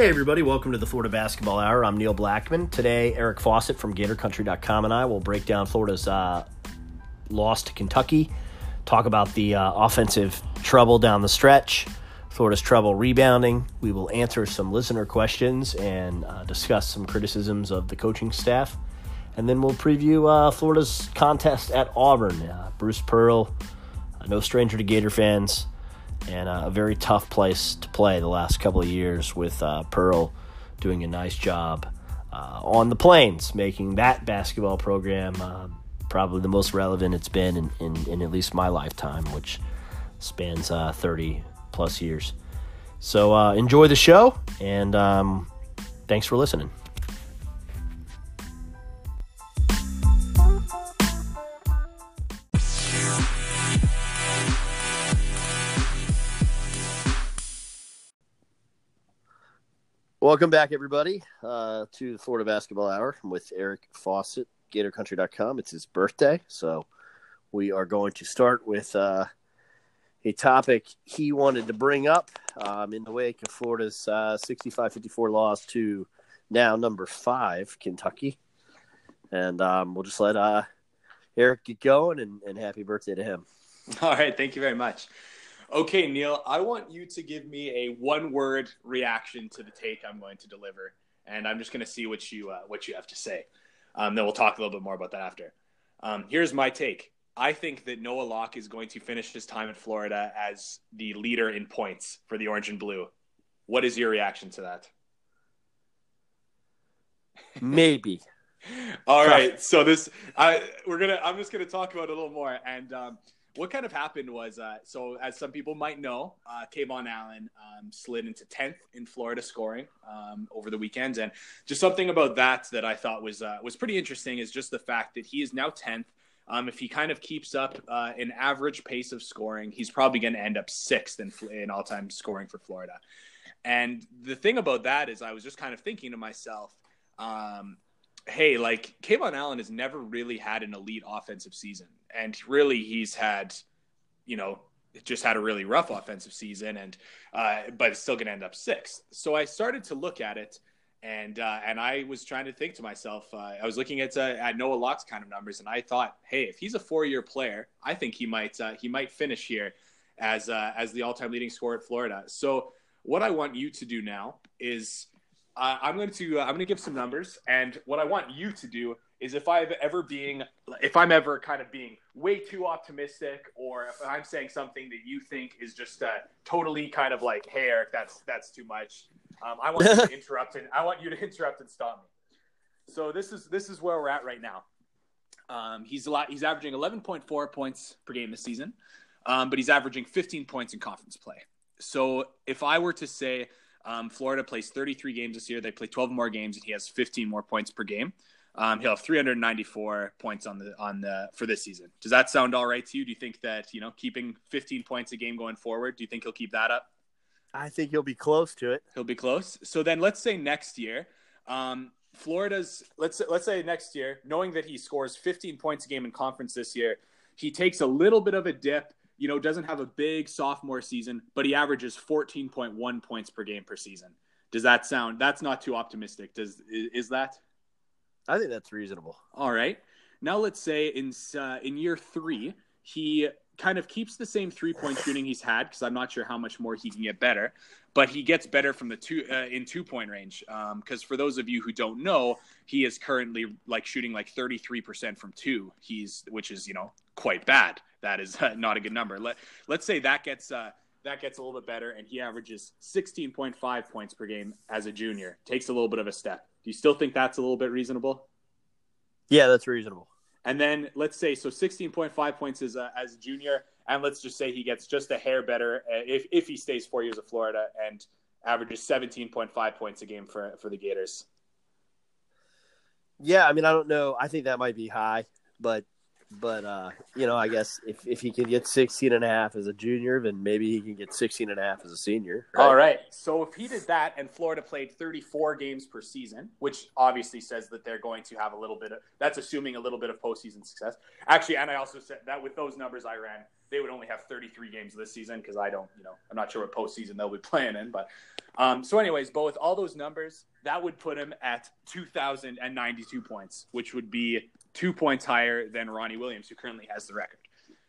Hey, everybody, welcome to the Florida Basketball Hour. I'm Neil Blackman. Today, Eric Fawcett from GatorCountry.com and I will break down Florida's uh, loss to Kentucky, talk about the uh, offensive trouble down the stretch, Florida's trouble rebounding. We will answer some listener questions and uh, discuss some criticisms of the coaching staff. And then we'll preview uh, Florida's contest at Auburn. Uh, Bruce Pearl, uh, no stranger to Gator fans and uh, a very tough place to play the last couple of years with uh, Pearl doing a nice job uh, on the plains, making that basketball program uh, probably the most relevant it's been in, in, in, at least my lifetime, which spans uh, 30 plus years. So uh, enjoy the show, and um, thanks for listening. Welcome back, everybody, uh, to the Florida Basketball Hour with Eric Fawcett, GatorCountry.com. It's his birthday, so we are going to start with uh, a topic he wanted to bring up um, in the wake of Florida's uh, 65-54 loss to now number five, Kentucky. And um, we'll just let uh, Eric get going, and, and happy birthday to him. All right, thank you very much. Okay, Neil, I want you to give me a one-word reaction to the take I'm going to deliver, and I'm just going to see what you uh, what you have to say. Um, then we'll talk a little bit more about that after. Um, here's my take. I think that Noah Locke is going to finish his time in Florida as the leader in points for the Orange and Blue. What is your reaction to that? Maybe. All right. So this, I we're gonna. I'm just gonna talk about it a little more, and um, what kind of happened was uh, so as some people might know uh, KeVaughn Allen um, slid into 10th in Florida scoring um, over the weekend and just something about that that I thought was uh, was pretty interesting is just the fact that he is now 10th um, if he kind of keeps up uh, an average pace of scoring he's probably going to end up sixth in, in all-time scoring for Florida. And the thing about that is I was just kind of thinking to myself um, hey, like KeVaughn Allen has never really had an elite offensive season, and really he's had, you know, just had a really rough offensive season, and uh, but it's still going to end up sixth. So I started to look at it, and uh, and I was trying to think to myself. Uh, I was looking at uh, at Noah Locke's kind of numbers, and I thought, hey, if he's a four year player, I think he might uh, he might finish here as uh, as the all time leading scorer at Florida. So what I want you to do now is I'm going to I'm going to give some numbers, and what I want you to do is if I've ever being if I'm ever kind of being way too optimistic, or if I'm saying something that you think is just uh, totally kind of like, hey Eric, that's that's too much. Um, I want you to interrupt and I want you to interrupt and stop me. So this is this is where we're at right now. Um, he's a lot. He's averaging 11.4 points per game this season, um, but he's averaging 15 points in conference play. So if I were to say um, Florida plays 33 games this year. They play 12 more games, and he has 15 more points per game. Um, he'll have 394 points on the on the for this season. Does that sound all right to you? Do you think that you know keeping 15 points a game going forward? Do you think he'll keep that up? I think he'll be close to it. He'll be close. So then, let's say next year, um, Florida's let's let's say next year, knowing that he scores 15 points a game in conference this year, he takes a little bit of a dip you know, doesn't have a big sophomore season, but he averages 14.1 points per game per season. Does that sound? That's not too optimistic. Does is that? I think that's reasonable. All right. Now let's say in uh, in year three he kind of keeps the same three point shooting he's had because I'm not sure how much more he can get better, but he gets better from the two uh, in two point range. Because um, for those of you who don't know, he is currently like shooting like 33 percent from two. He's which is you know quite bad. That is uh, not a good number. Let let's say that gets uh, that gets a little bit better, and he averages 16.5 points per game as a junior. Takes a little bit of a step. Do you still think that's a little bit reasonable? Yeah, that's reasonable. And then let's say so 16.5 points as a, as a junior, and let's just say he gets just a hair better uh, if if he stays four years of Florida and averages 17.5 points a game for for the Gators. Yeah, I mean, I don't know. I think that might be high, but but uh, you know, I guess if, if he can get 16 and a half as a junior, then maybe he can get 16 and a half as a senior. Right? All right. So if he did that and Florida played 34 games per season, which obviously says that they're going to have a little bit of that's assuming a little bit of postseason success. Actually, and I also said that with those numbers I ran, they would only have 33 games this season because I don't, you know, I'm not sure what postseason they'll be playing in, but Um, so, anyways, but with all those numbers that would put him at 2,092 points, which would be two points higher than Ronnie Williams, who currently has the record.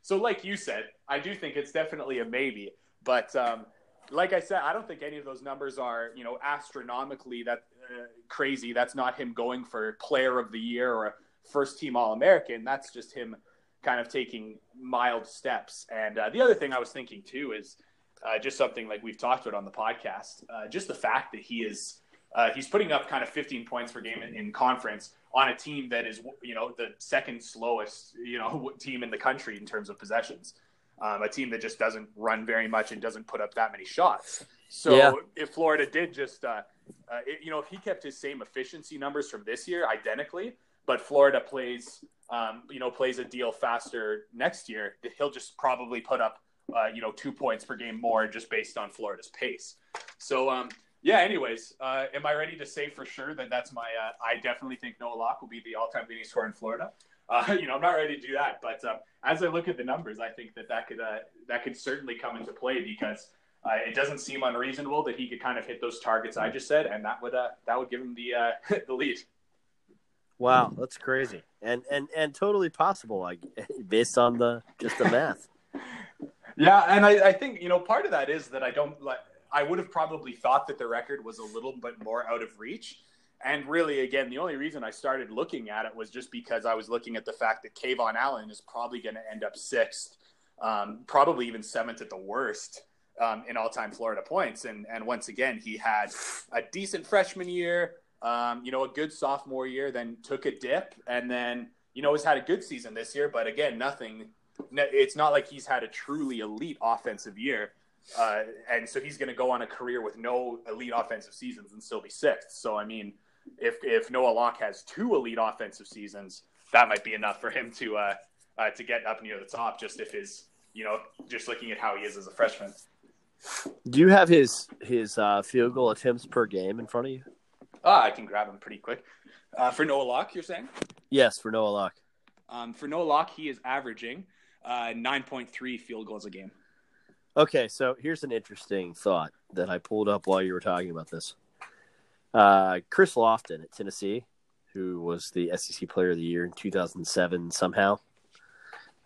So, like you said, I do think it's definitely a maybe. But um, like I said, I don't think any of those numbers are, you know, astronomically that uh, crazy. That's not him going for Player of the Year or first team All American. That's just him kind of taking mild steps. And uh, the other thing I was thinking too is uh, just something like we've talked about on the podcast. Uh, just the fact that he is uh, he's putting up kind of 15 points per game in, in, conference on a team that is you know the second slowest you know team in the country in terms of possessions. Um, a team that just doesn't run very much and doesn't put up that many shots. So yeah. if Florida did just, uh, uh, it, you know, if he kept his same efficiency numbers from this year identically, but Florida plays, um, you know, plays a deal faster next year, he'll just probably put up, uh, you know, two points per game more just based on Florida's pace. So, um, yeah. Anyways, uh, am I ready to say for sure that that's my? Uh, I definitely think Noah Locke will be the all-time leading scorer in Florida. Uh, you know, I'm not ready to do that, but um, as I look at the numbers, I think that that could uh, that could certainly come into play because uh, it doesn't seem unreasonable that he could kind of hit those targets I just said, and that would uh, that would give him the the lead. Wow, that's crazy, and and and totally possible, like based on the just the math. Yeah, and I, I think you know part of that is that I don't like. I would have probably thought that the record was a little bit more out of reach. And really, again, the only reason I started looking at it was just because I was looking at the fact that KeVaughn Allen is probably going to end up sixth, um, probably even seventh at the worst um, in all-time Florida points. And and once again, he had a decent freshman year, um, you know, a good sophomore year, then took a dip, and then you know has had a good season this year. But again, nothing. It's not like he's had a truly elite offensive year, uh, and so he's going to go on a career with no elite offensive seasons and still be sixth. So I mean, if if Noah Locke has two elite offensive seasons, that might be enough for him to uh, uh, to get up near the top. Just if his you know just looking at how he is as a freshman. Do you have his his uh, field goal attempts per game in front of you? Ah, I can grab him pretty quick. Uh, for Noah Locke, you're saying? Yes, for Noah Locke. Um, for Noah Locke, he is averaging uh, 9.3 field goals a game. Okay, so here's an interesting thought that I pulled up while you were talking about this. Uh, Chris Lofton at Tennessee, who was the SEC Player of the Year in 2007 somehow,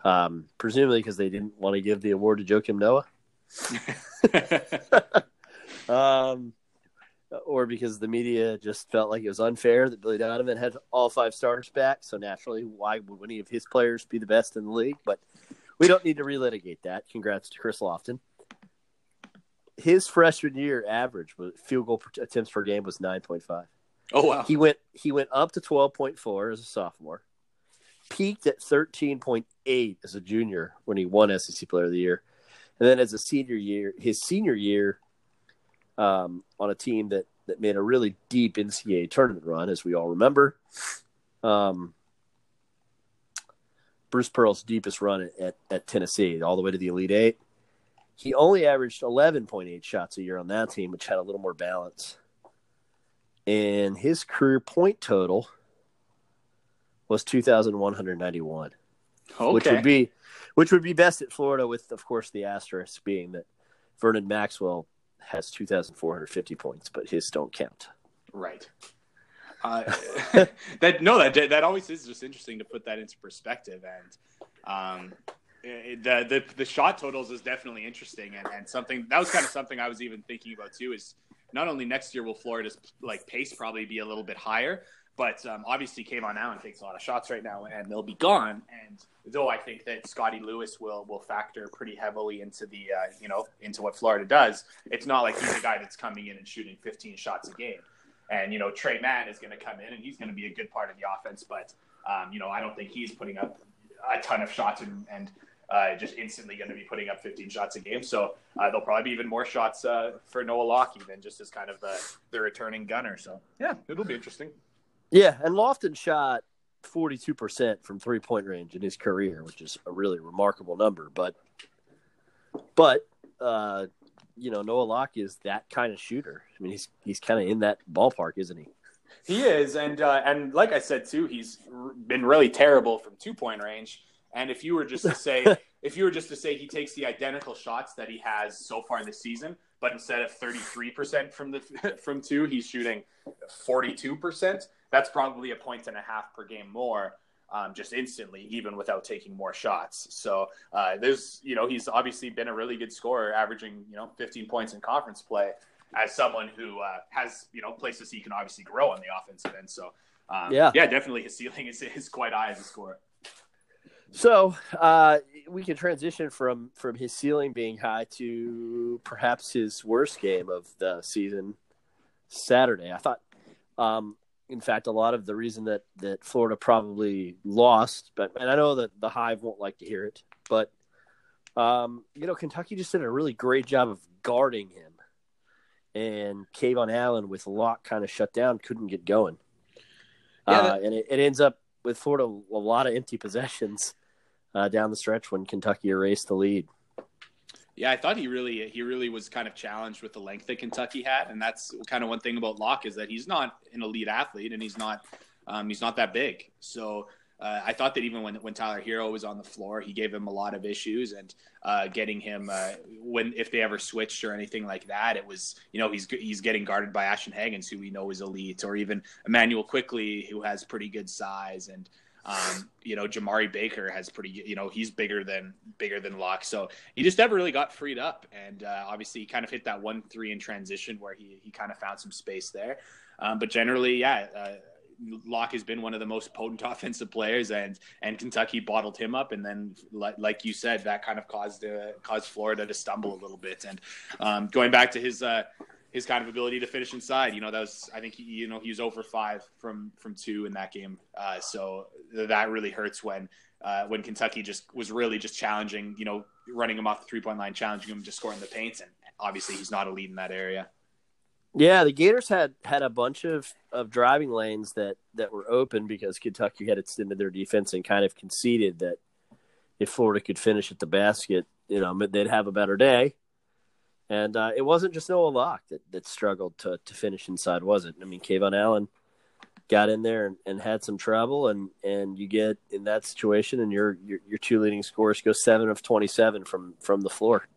um, presumably because they didn't want to give the award to Joakim Noah. um, or because the media just felt like it was unfair that Billy Donovan had all five stars back. So naturally, why would any of his players be the best in the league? But we don't need to relitigate that. Congrats to Chris Lofton. His freshman year average field goal attempts per game was nine point five. Oh wow! He went he went up to twelve point four as a sophomore, peaked at thirteen point eight as a junior when he won SEC Player of the Year, and then as a senior year, his senior year, um, on a team that that made a really deep NCAA tournament run, as we all remember. Um, Bruce Pearl's deepest run at, at, at, Tennessee, all the way to the Elite Eight. He only averaged 11.8 shots a year on that team, which had a little more balance. And his career point total was 2,191, okay. which would be which would be best at Florida, with of course the asterisk being that Vernon Maxwell has 2,450 points, but his don't count. Right. Uh, that no, that that always is just interesting to put that into perspective, and um, the, the the shot totals is definitely interesting, and, and something that was kind of something I was even thinking about too. Is not only next year will Florida's like pace probably be a little bit higher, but um, obviously KeVaughn Allen takes a lot of shots right now, and they'll be gone. And though I think that Scottie Lewis will will factor pretty heavily into the uh, you know into what Florida does, it's not like he's a guy that's coming in and shooting 15 shots a game. And you know Tre Mann is going to come in and he's going to be a good part of the offense, but um, you know I don't think he's putting up a ton of shots and, and uh, just instantly going to be putting up 15 shots a game. So uh, there'll probably be even more shots uh, for Noah Locke than just as kind of the, the returning gunner. So yeah, it'll be interesting. Yeah, and Lofton shot 42% from three point range in his career, which is a really remarkable number. But, but, uh, you know, Noah Locke is that kind of shooter. I mean, he's he's kind of in that ballpark, isn't he? He is, and uh, and like I said too, he's been really terrible from two point range. And if you were just to say, if you were just to say he takes the identical shots that he has so far this season, but instead of 33% from the from two, he's shooting 42%. That's probably a point and a half per game more. Um, just instantly, even without taking more shots. So uh, there's, you know, he's obviously been a really good scorer, averaging, you know, 15 points in conference play as someone who uh, has, you know, places he can obviously grow on the offensive end. So um, yeah, yeah, definitely his ceiling is, is quite high as a scorer. So uh, we can transition from from his ceiling being high to perhaps his worst game of the season, Saturday. I thought, um, in fact, a lot of the reason that that Florida probably lost, but and I know that the Hive won't like to hear it, but um, you know, Kentucky just did a really great job of guarding him, and KeVaughn Allen with Locke kind of shut down, couldn't get going. Yeah, uh, and it, it ends up with Florida a lot of empty possessions uh, down the stretch when Kentucky erased the lead. Yeah, I thought he really he really was kind of challenged with the length that Kentucky had, and that's kind of one thing about Locke is that he's not an elite athlete and he's not um, he's not that big. So uh, I thought that even when when Tyler Herro was on the floor, he gave him a lot of issues, and uh, getting him uh, when if they ever switched or anything like that, it was you know he's he's getting guarded by Ashton Hagans, who we know is elite, or even Immanuel Quickley, who has pretty good size, and um, you know, Jemarl Baker has pretty, you know, he's bigger than bigger than Locke, so he just never really got freed up, and uh, obviously he kind of hit that one three in transition where he he kind of found some space there, um, but generally, yeah. Uh, Locke has been one of the most potent offensive players, and and Kentucky bottled him up, and then like, like you said, that kind of caused uh, caused Florida to stumble a little bit. And um, going back to his uh, his kind of ability to finish inside. You know, that was I think he, you know he was over five from from two in that game. Uh, so that really hurts when uh, when Kentucky just was really just challenging. You know, running him off the three point line, challenging him, just scoring the paint, and obviously he's not a lead in that area. Yeah, the Gators had had a bunch of, of driving lanes that, that were open because Kentucky had extended their defense and kind of conceded that if Florida could finish at the basket, you know, they'd have a better day. And uh, it wasn't just Noah Locke that, that struggled to, to finish inside, was it? I mean, KeVaughn Allen got in there and, and, had some trouble, and, and you get in that situation, and your, your your two leading scorers go seven of twenty seven from from the floor.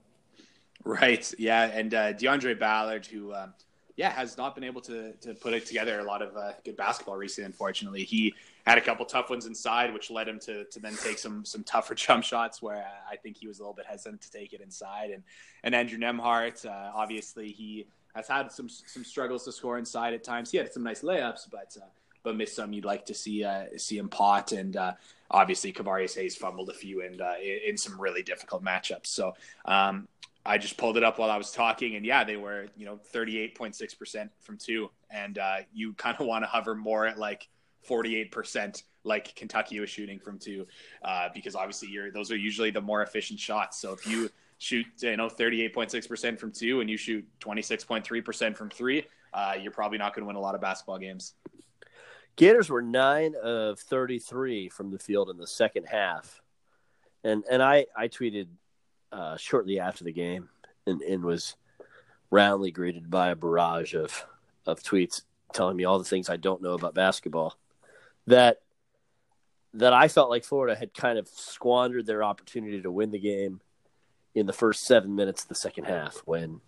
Right. Yeah, and uh, Deaundrae Ballard, who um, yeah, has not been able to to put it together a lot of uh, good basketball recently. Unfortunately, he had a couple tough ones inside, which led him to to then take some some tougher jump shots where I think he was a little bit hesitant to take it inside. And and Andrew Nembhard, uh, obviously he has had some some struggles to score inside at times. He had some nice layups, but uh, but missed some you'd like to see uh, see him pot. And uh, obviously Kevarrius Hayes fumbled a few and uh, in some really difficult matchups. So um, I just pulled it up while I was talking, and yeah, they were you know 38.6% from two, and uh, you kind of want to hover more at like 48%, like Kentucky was shooting from two, uh, because obviously you're those are usually the more efficient shots. So if you shoot you know 38.6% from two and you shoot 26.3% from three, uh, you're probably not going to win a lot of basketball games. Gators were nine of 33 from the field in the second half, and and I I tweeted uh, shortly after the game and, and was roundly greeted by a barrage of, of tweets telling me all the things I don't know about basketball. That that I felt like Florida had kind of squandered their opportunity to win the game in the first seven minutes of the second half when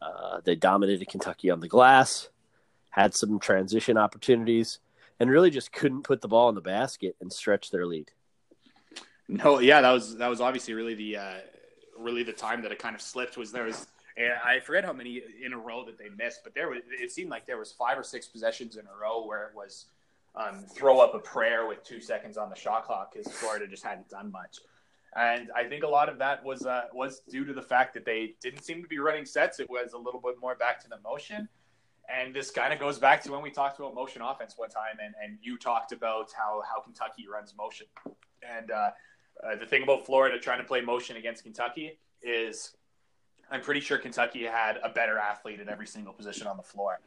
uh, they dominated Kentucky on the glass, had some transition opportunities, and really just couldn't put the ball in the basket and stretch their lead. No, yeah, that was that was obviously really the uh, really the time that it kind of slipped was there was I forget how many in a row that they missed, but there was it seemed like there was five or six possessions in a row where it was um, throw up a prayer with two seconds on the shot clock because Florida just hadn't done much. And I think a lot of that was uh, was due to the fact that they didn't seem to be running sets. It was a little bit more back to the motion. And this kind of goes back to when we talked about motion offense one time, and, and you talked about how, how Kentucky runs motion. And uh, uh, the thing about Florida trying to play motion against Kentucky is I'm pretty sure Kentucky had a better athlete at every single position on the floor.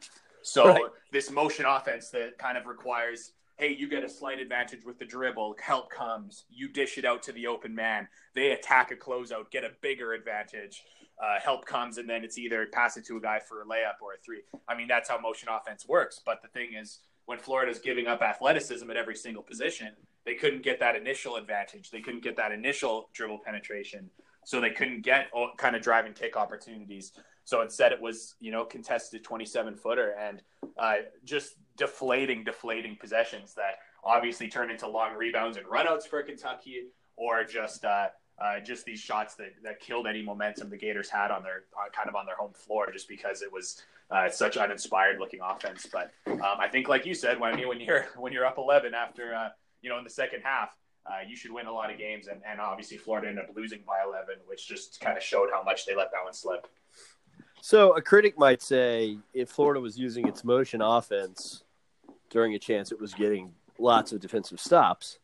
So right. this motion offense that kind of requires, hey, you get a slight advantage with the dribble, help comes, you dish it out to the open man, they attack a closeout, get a bigger advantage. Uh, help comes and then it's either pass it to a guy for a layup or a three. I mean, that's how motion offense works. But the thing is, when Florida's giving up athleticism at every single position, they couldn't get that initial advantage. They couldn't get that initial dribble penetration. so they couldn't get kind of drive and kick opportunities. So instead, it was you know contested 27 footer and uh, just deflating, deflating possessions that obviously turned into long rebounds and runouts for Kentucky, or just uh, uh, just these shots that, that killed any momentum the Gators had on their uh, kind of on their home floor, just because it was uh, such uninspired looking offense. But um, I think, like you said, when I mean when you're when you're up 11 after uh, you know in the second half, uh, you should win a lot of games, and, and obviously Florida ended up losing by 11, which just kind of showed how much they let that one slip. So a critic might say if Florida was using its motion offense during a chance, it was getting lots of defensive stops,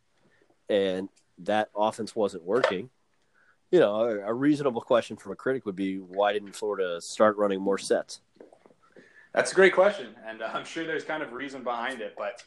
and that offense wasn't working. You know, a, a reasonable question from a critic would be why didn't Florida start running more sets? That's a great question, and uh, I'm sure there's kind of reason behind it, but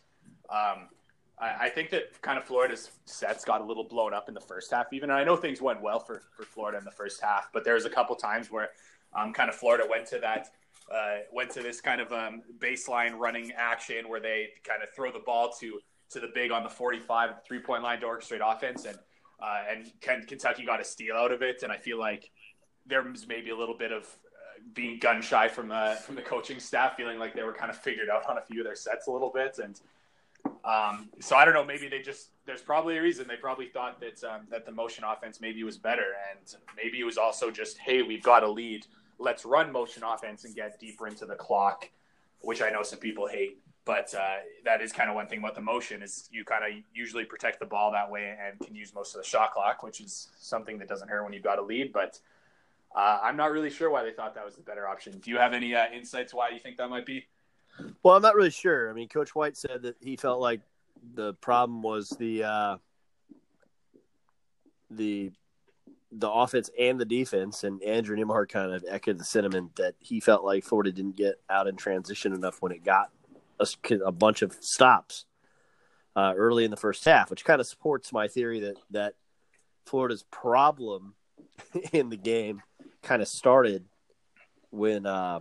um, I, I, think that kind of Florida's sets got a little blown up in the first half, even. And I know things went well for, for Florida in the first half, but there was a couple times where um, kind of Florida went to that uh, went to this kind of um, baseline running action where they kind of throw the ball to to the big on the 45 three point line to orchestrate offense, and uh, and Kentucky got a steal out of it. And I feel like there was maybe a little bit of uh, being gun shy from from the coaching staff, feeling like they were kind of figured out on a few of their sets a little bit, and um, so I don't know. Maybe they just there's probably a reason they probably thought that um, that the motion offense maybe was better, and maybe it was also just hey we've got a lead let's run motion offense and get deeper into the clock, which I know some people hate. But uh, that is kind of one thing about the motion is you kind of usually protect the ball that way and can use most of the shot clock, which is something that doesn't hurt when you've got a lead. But uh, I'm not really sure why they thought that was the better option. Do you have any uh, insights why you think that might be? Well, I'm not really sure. I mean, Coach White said that he felt like the problem was the uh, the the offense and the defense, and Andrew Nembhard kind of echoed the sentiment that he felt like Florida didn't get out in transition enough when it got a, a bunch of stops uh, early in the first half, which kind of supports my theory that that Florida's problem in the game kind of started when uh,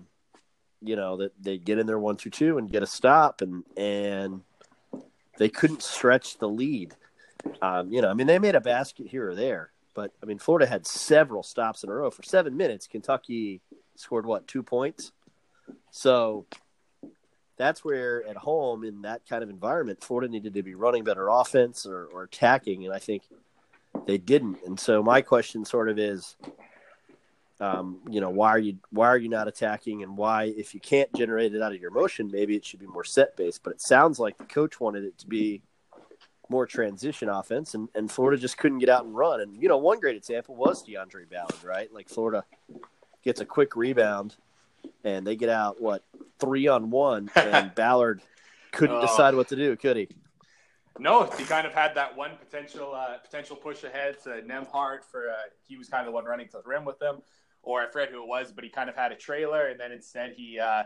you know that they get in there one two two and get a stop and and they couldn't stretch the lead. Um, you know, I mean, they made a basket here or there, but I mean, Florida had several stops in a row for seven minutes. Kentucky scored what two points? So that's where at home in that kind of environment, Florida needed to be running better offense or, or attacking, and I think they didn't. And so my question sort of is, um, you know, why are you why are you not attacking, and why if you can't generate it out of your motion, maybe it should be more set based. But it sounds like the coach wanted it to be more transition offense, and, and Florida just couldn't get out and run. And you know, one great example was Deaundrae Ballard, right? Like Florida gets a quick rebound, and they get out what three on one, and Ballard couldn't oh. decide what to do, could he? No, he kind of had that one potential uh, potential push ahead to Nembhard for uh, he was kind of the one running to the rim with them, or I forget who it was, but he kind of had a trailer, and then instead he uh,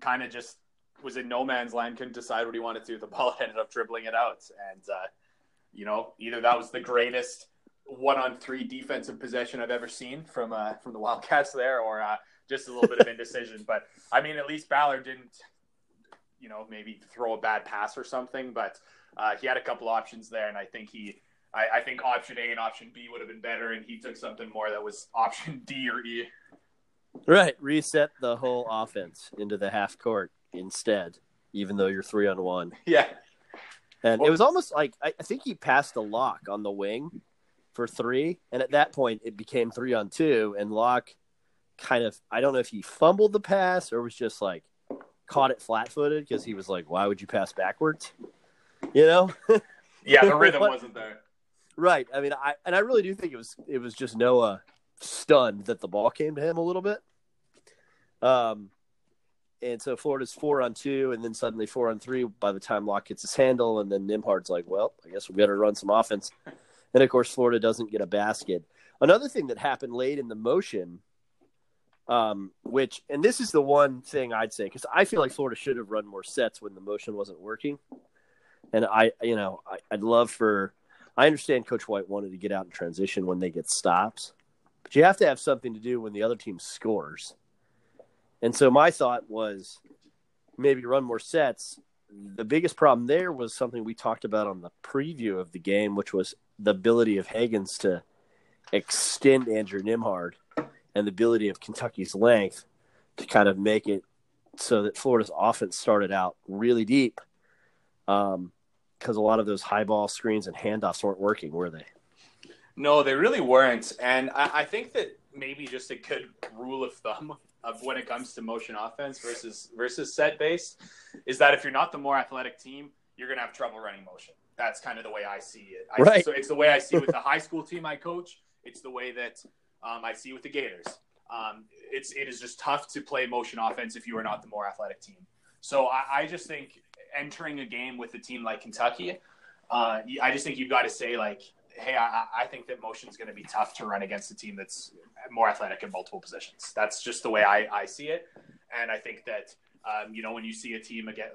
kind of just was in no man's land, couldn't decide what he wanted to do. The ball ended up dribbling it out, and uh, you know either that was the greatest one on three defensive possession I've ever seen from uh, from the Wildcats there, or uh, just a little bit of indecision. But I mean, at least Ballard didn't, you know, maybe throw a bad pass or something, but uh, he had a couple options there, and I think he. I, I think option A and option B would have been better, and he took something more that was option D or E. Right, reset the whole offense into the half court instead, even though you're three on one. Yeah. And well, it was almost like I, I think he passed a Locke on the wing for three, and at that point it became three on two, and Locke kind of I don't know if he fumbled the pass or was just like caught it flat footed because he was like, Why would you pass backwards? You know? yeah, the rhythm wasn't there. Right. I mean I and I really do think it was it was just Noah stunned that the ball came to him a little bit. Um and so Florida's four on two, and then suddenly four on three by the time Locke gets his handle, and then Nembhard's like, well, I guess we better run some offense. And of course, Florida doesn't get a basket. Another thing that happened late in the motion, um, which, and this is the one thing I'd say, because I feel like Florida should have run more sets when the motion wasn't working. And I, you know, I, I'd love for, I understand Coach White wanted to get out in transition when they get stops, but you have to have something to do when the other team scores. And so my thought was maybe run more sets. The biggest problem there was something we talked about on the preview of the game, which was the ability of Hagans to extend Andrew Nembhard and the ability of Kentucky's length to kind of make it so that Florida's offense started out really deep. Um, because a lot of those high ball screens and handoffs weren't working, were they? No, they really weren't. And I, I think that maybe just a good rule of thumb of when it comes to motion offense versus versus set base is that if you're not the more athletic team, you're going to have trouble running motion. That's kind of the way I see it. I, right. So it's the way I see with the high school team I coach. It's the way that um, I see with the Gators. Um, it's it is just tough to play motion offense if you are not the more athletic team. So I, I just think entering a game with a team like Kentucky, uh, I just think you've got to say like, hey, I, I think that motion is going to be tough to run against a team that's more athletic in multiple positions. That's just the way I, I see it, and I think that um, you know when you see a team again,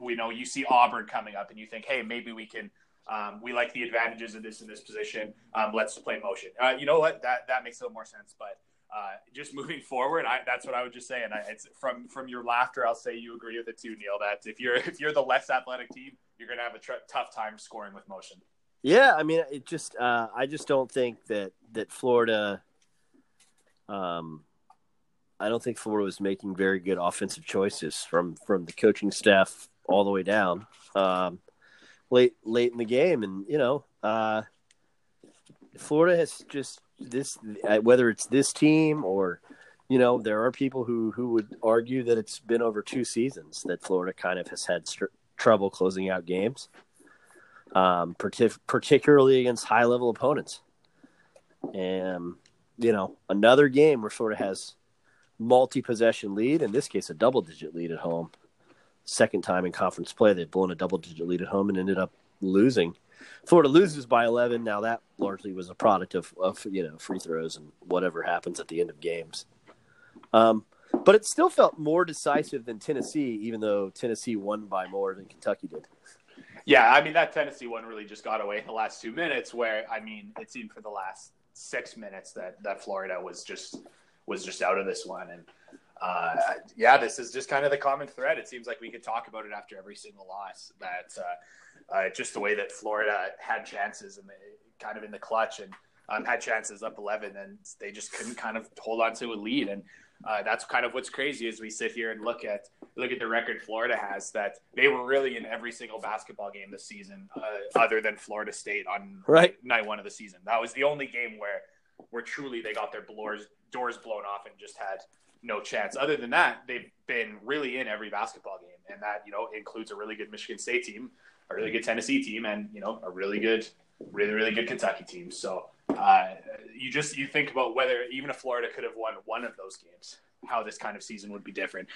we know you see Auburn coming up, and you think, hey, maybe we can. Um, we like the advantages of this in this position. Um, let's play motion. Uh, you know what? That that makes a little more sense, but uh, just moving forward, I, that's what I would just say. And I, it's from from your laughter, I'll say you agree with it too, Neil. That if you're if you're the less athletic team, you're going to have a tr- tough time scoring with motion. Yeah, I mean, it just uh, I just don't think that that Florida. Um, I don't think Florida was making very good offensive choices from from the coaching staff all the way down um, late late in the game, and you know, uh, Florida has just this uh, whether it's this team or you know there are people who who would argue that it's been over two seasons that Florida kind of has had st- trouble closing out games, um, partic- particularly against high level opponents. And you know another game where Florida has multi possession lead in this case a double digit lead at home. Second time in conference play they've blown a double digit lead at home and ended up losing Florida loses by 11. Now that largely was a product of, of you know free throws and whatever happens at the end of games. Um, but it still felt more decisive than Tennessee, even though Tennessee won by more than Kentucky did. Yeah, I mean that Tennessee one really just got away in the last two minutes. Where I mean, it seemed for the last six minutes that that Florida was just was just out of this one, and uh, yeah, this is just kind of the common thread. It seems like we could talk about it after every single loss. That uh, uh, just the way that Florida had chances and kind of in the clutch and um, had chances up 11 and they just couldn't kind of hold on to a lead. And uh, that's kind of what's crazy as we sit here and look at look at the record Florida has that they were really in every single basketball game this season, uh, other than Florida State on right. night one of the season. That was the only game where where truly they got their doors doors blown off and just had no chance. Other than that, they've been really in every basketball game, and that you know includes a really good Michigan State team, a really good Tennessee team, and you know a really good, really really good Kentucky team. So uh, you just you think about whether even if Florida could have won one of those games, how this kind of season would be different.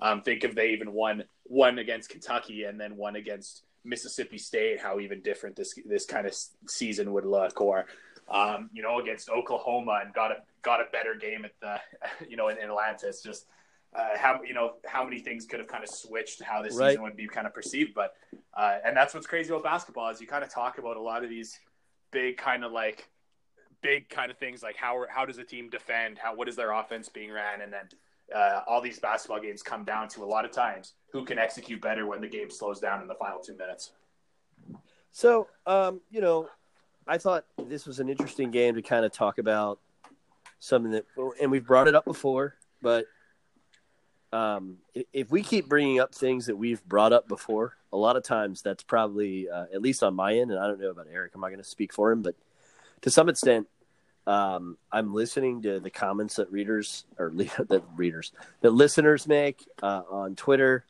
Um, think if they even won one against Kentucky and then one against Mississippi State, how even different this this kind of season would look, or um, you know against Oklahoma and got a got a better game at the you know in, in Atlanta. It's just uh, how you know how many things could have kind of switched how this right. season would be kind of perceived. But uh, and that's what's crazy about basketball is you kind of talk about a lot of these big kind of like big kind of things like how how does a team defend? How what is their offense being ran? And then uh, all these basketball games come down to a lot of times who can execute better when the game slows down in the final two minutes. So um, you know, I thought this was an interesting game to kind of talk about something that, and we've brought it up before, but um, if we keep bringing up things that we've brought up before, a lot of times that's probably, uh, at least on my end, and I don't know about Eric, I'm not going to speak for him, but to some extent, um, I'm listening to the comments that readers or that readers that listeners make uh, on Twitter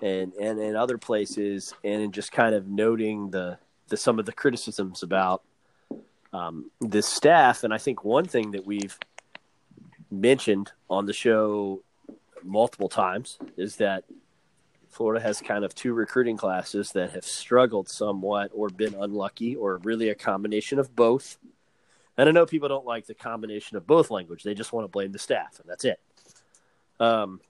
and, and and other places, and just kind of noting the, the some of the criticisms about um, this staff. And I think one thing that we've mentioned on the show multiple times is that Florida has kind of two recruiting classes that have struggled somewhat or been unlucky or really a combination of both. And I know people don't like the combination of both language. They just want to blame the staff, and that's it. Um,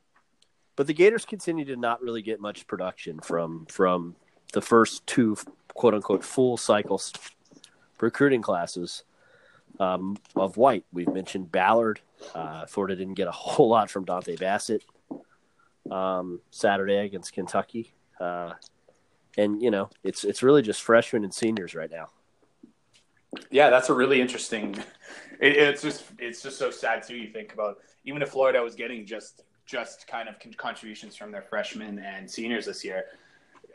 but the Gators continue to not really get much production from from the first two quote unquote full cycles recruiting classes um, of White. We've mentioned Ballard. Uh, Florida didn't get a whole lot from Dontay Bassett um, Saturday against Kentucky. Uh, and you know, it's it's really just freshmen and seniors right now. Yeah, that's a really interesting. It, it's just it's just so sad too. You think about even if Florida was getting just just kind of contributions from their freshmen and seniors this year,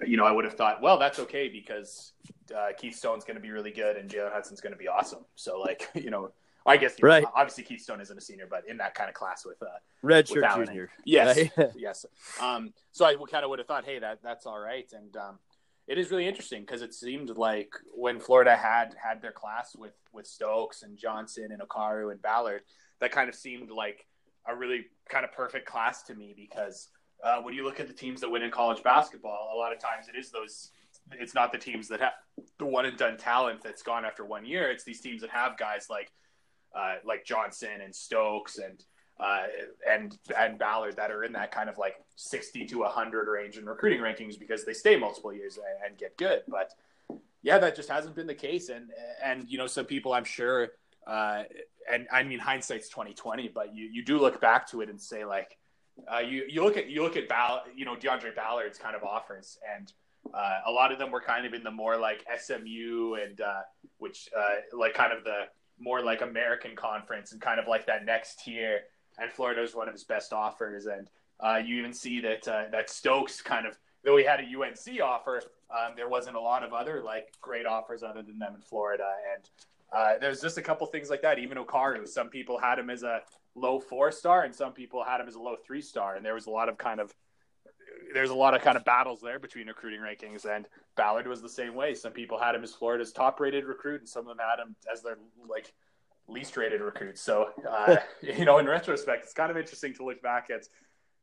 you know, I would have thought, well, that's okay because uh, Keith Stone's going to be really good and Jalen Hudson's going to be awesome. So, like, you know, I guess right. Know, obviously Keith Stone isn't a senior, but in that kind of class with uh, red shirt junior, yes, right? yes. Um, so I kind of would have thought, hey, that that's all right, and um, it is really interesting because it seemed like when Florida had had their class with with Stokes and Johnson and Okauru and Ballard, that kind of seemed like a really kind of perfect class to me because uh, when you look at the teams that win in college basketball, a lot of times it is those. It's not the teams that have the one and done talent that's gone after one year. It's these teams that have guys like uh, like Johnson and Stokes and uh, and and Ballard that are in that kind of like 60 to 100 range in recruiting rankings because they stay multiple years and, and get good. But yeah, that just hasn't been the case. And and you know, some people I'm sure, uh, and I mean hindsight's 2020, but you you do look back to it and say like, uh, you you look at you look at Ball, you know Deaundrae Ballard's kind of offers, and uh, a lot of them were kind of in the more like SMU and uh, which uh, like kind of the more like American conference and kind of like that next tier and Florida was one of his best offers. And uh, you even see that that Stokes kind of, though he had a UNC offer, um, there wasn't a lot of other like great offers other than them in Florida. And uh, there's just a couple things like that. Even Okauru, some people had him as a low four star, and some people had him as a low three star. And there was a lot of kind of there's a lot of kind of battles there between recruiting rankings, and Ballard was the same way. Some people had him as Florida's top rated recruit, and some of them had him as their like least rated recruits. So, uh, you know, in retrospect, it's kind of interesting to look back at,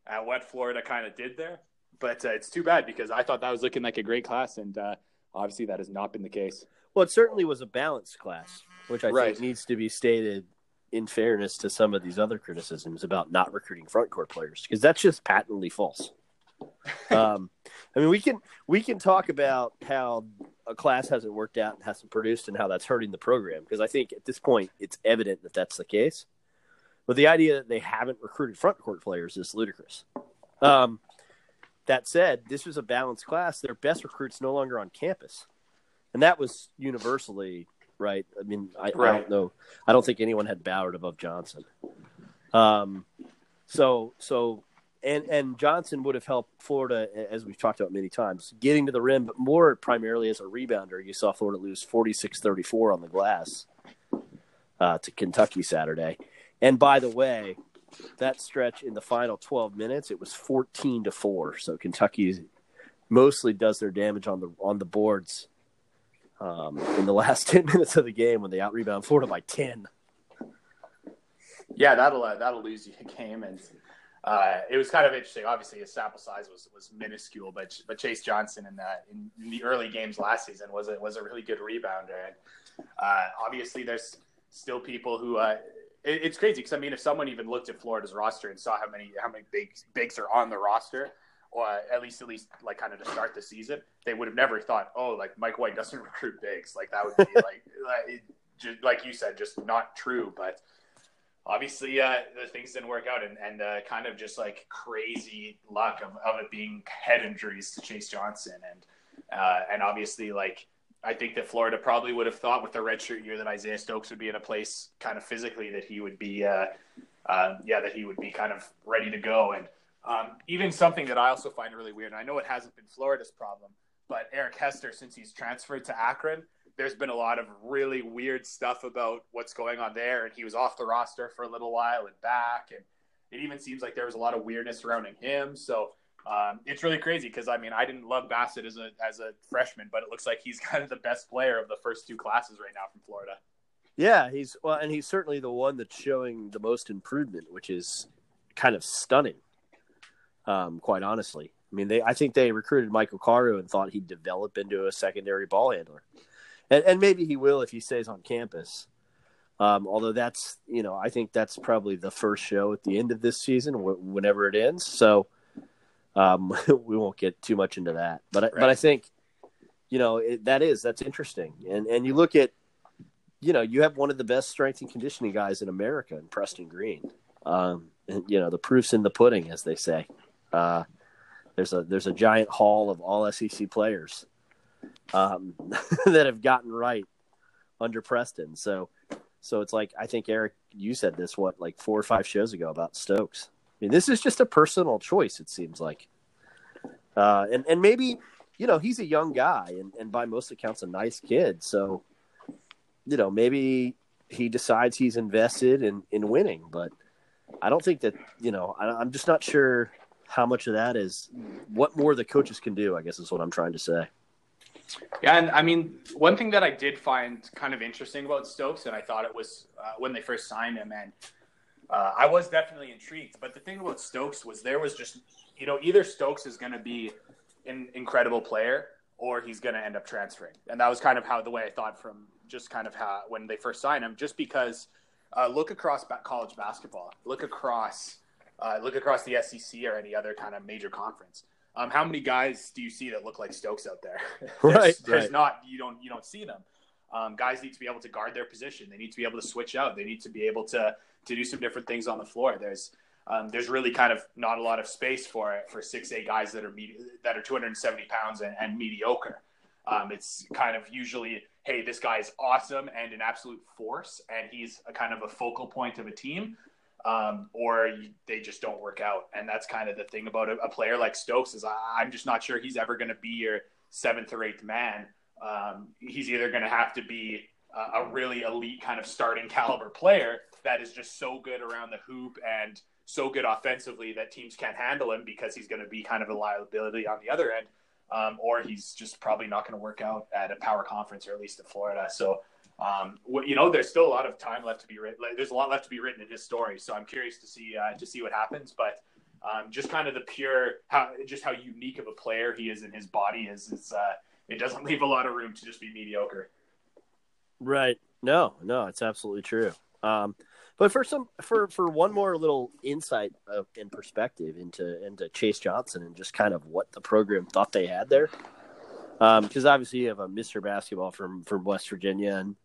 at what Florida kind of did there. But uh, it's too bad because I thought that was looking like a great class, and uh, obviously that has not been the case. Well, it certainly was a balanced class, which I right. think needs to be stated in fairness to some of these other criticisms about not recruiting front court players because that's just patently false. um, I mean, we can we can talk about how a class hasn't worked out and hasn't produced, and how that's hurting the program. Because I think at this point, it's evident that that's the case. But the idea that they haven't recruited front court players is ludicrous. Um, that said, this was a balanced class. Their best recruits no longer on campus, and that was universally right. I mean, I, right. I don't know. I don't think anyone had Ballard above Johnson. Um, so so and and Johnson would have helped Florida, as we've talked about many times, getting to the rim, but more primarily as a rebounder. You saw Florida lose 46-34 on the glass uh, to Kentucky Saturday. And by the way, that stretch in the final 12 minutes, it was 14 to 4. So Kentucky mostly does their damage on the on the boards um, in the last 10 minutes of the game when they out rebound Florida by 10. Yeah, that'll uh, that'll lose you a game and uh, it was kind of interesting. Obviously, his sample size was was minuscule, but but Chase Johnson in that in, in the early games last season was a, was a really good rebounder. And uh, obviously, there's still people who uh, it, it's crazy because I mean, if someone even looked at Florida's roster and saw how many how many big bigs are on the roster, or at least at least like kind of to start the season, they would have never thought, oh, like Mike White doesn't recruit bigs. Like that would be like like, just, like you said, just not true. But obviously uh, the things didn't work out and, and uh, kind of just like crazy luck of, of it being head injuries to Chase Johnson and uh, and obviously like I think that Florida probably would have thought with the redshirt year that Isaiah Stokes would be in a place kind of physically that he would be uh, uh, yeah that he would be kind of ready to go and um, even something that I also find really weird and I know it hasn't been Florida's problem but Eric Hester since he's transferred to Akron there's been a lot of really weird stuff about what's going on there. And he was off the roster for a little while and back. And it even seems like there was a lot of weirdness surrounding him. So um, it's really crazy because I mean I didn't love Bassett as a as a freshman, but it looks like he's kind of the best player of the first two classes right now from Florida. Yeah, he's well, and he's certainly the one that's showing the most improvement, which is kind of stunning. Um, quite honestly, I mean, they I think they recruited Michael Okauru and thought he'd develop into a secondary ball handler and, and maybe he will if he stays on campus. Um, although that's you know I think that's probably the first show at the end of this season, wh- whenever it ends. So um, we won't get too much into that. But right. but I think you know it, that is that's interesting. And and you look at you know you have one of the best strength and conditioning guys in America in Preston Greene. Um, and you know the proof's in the pudding, as they say. Uh, there's a there's a giant hall of all SEC players um, that have gotten right under Preston. So, so it's like I think Eric, you said this what like four or five shows ago about Stokes. I mean, this is just a personal choice. It seems like, uh, and and maybe you know he's a young guy and, and by most accounts a nice kid. So, you know maybe he decides he's invested in in winning, but I don't think that you know I, I'm just not sure how much of that is what more the coaches can do. I guess is what I'm trying to say. Yeah, and I mean, one thing that I did find kind of interesting about Stokes, and I thought it was uh, when they first signed him, and uh, I was definitely intrigued. But the thing about Stokes was there was just, you know, either Stokes is going to be an incredible player or he's going to end up transferring, and that was kind of how the way I thought from just kind of how when they first signed him, just because uh, look across college basketball, look across, uh, look across the SEC or any other kind of major conference um, how many guys do you see that look like Stokes out there? there's, right, there's right. not. You don't. You don't see them. Um, guys need to be able to guard their position. They need to be able to switch out. They need to be able to to do some different things on the floor. There's um, there's really kind of not a lot of space for it for six eight guys that are med- that are 270 pounds and, and mediocre. Um, it's kind of usually, hey, this guy is awesome and an absolute force, and he's a kind of a focal point of a team um, or they just don't work out. And that's kind of the thing about a, a player like Stokes is I, am just not sure he's ever going to be your seventh or eighth man. Um, he's either going to have to be a, a really elite kind of starting caliber player that is just so good around the hoop and so good offensively that teams can't handle him because he's going to be kind of a liability on the other end. Um, or he's just probably not going to work out at a power conference or at least in Florida. So um, you know, there's still a lot of time left to be written. Like, there's a lot left to be written in his story. So I'm curious to see uh, to see what happens. But um, just kind of the pure how just how unique of a player he is in his body is is uh, it doesn't leave a lot of room to just be mediocre. Right. No, no, it's absolutely true. Um, but for some for for one more little insight of, in perspective into into Chase Johnson and just kind of what the program thought they had there. Because um, obviously you have a Mr. Basketball from from West Virginia and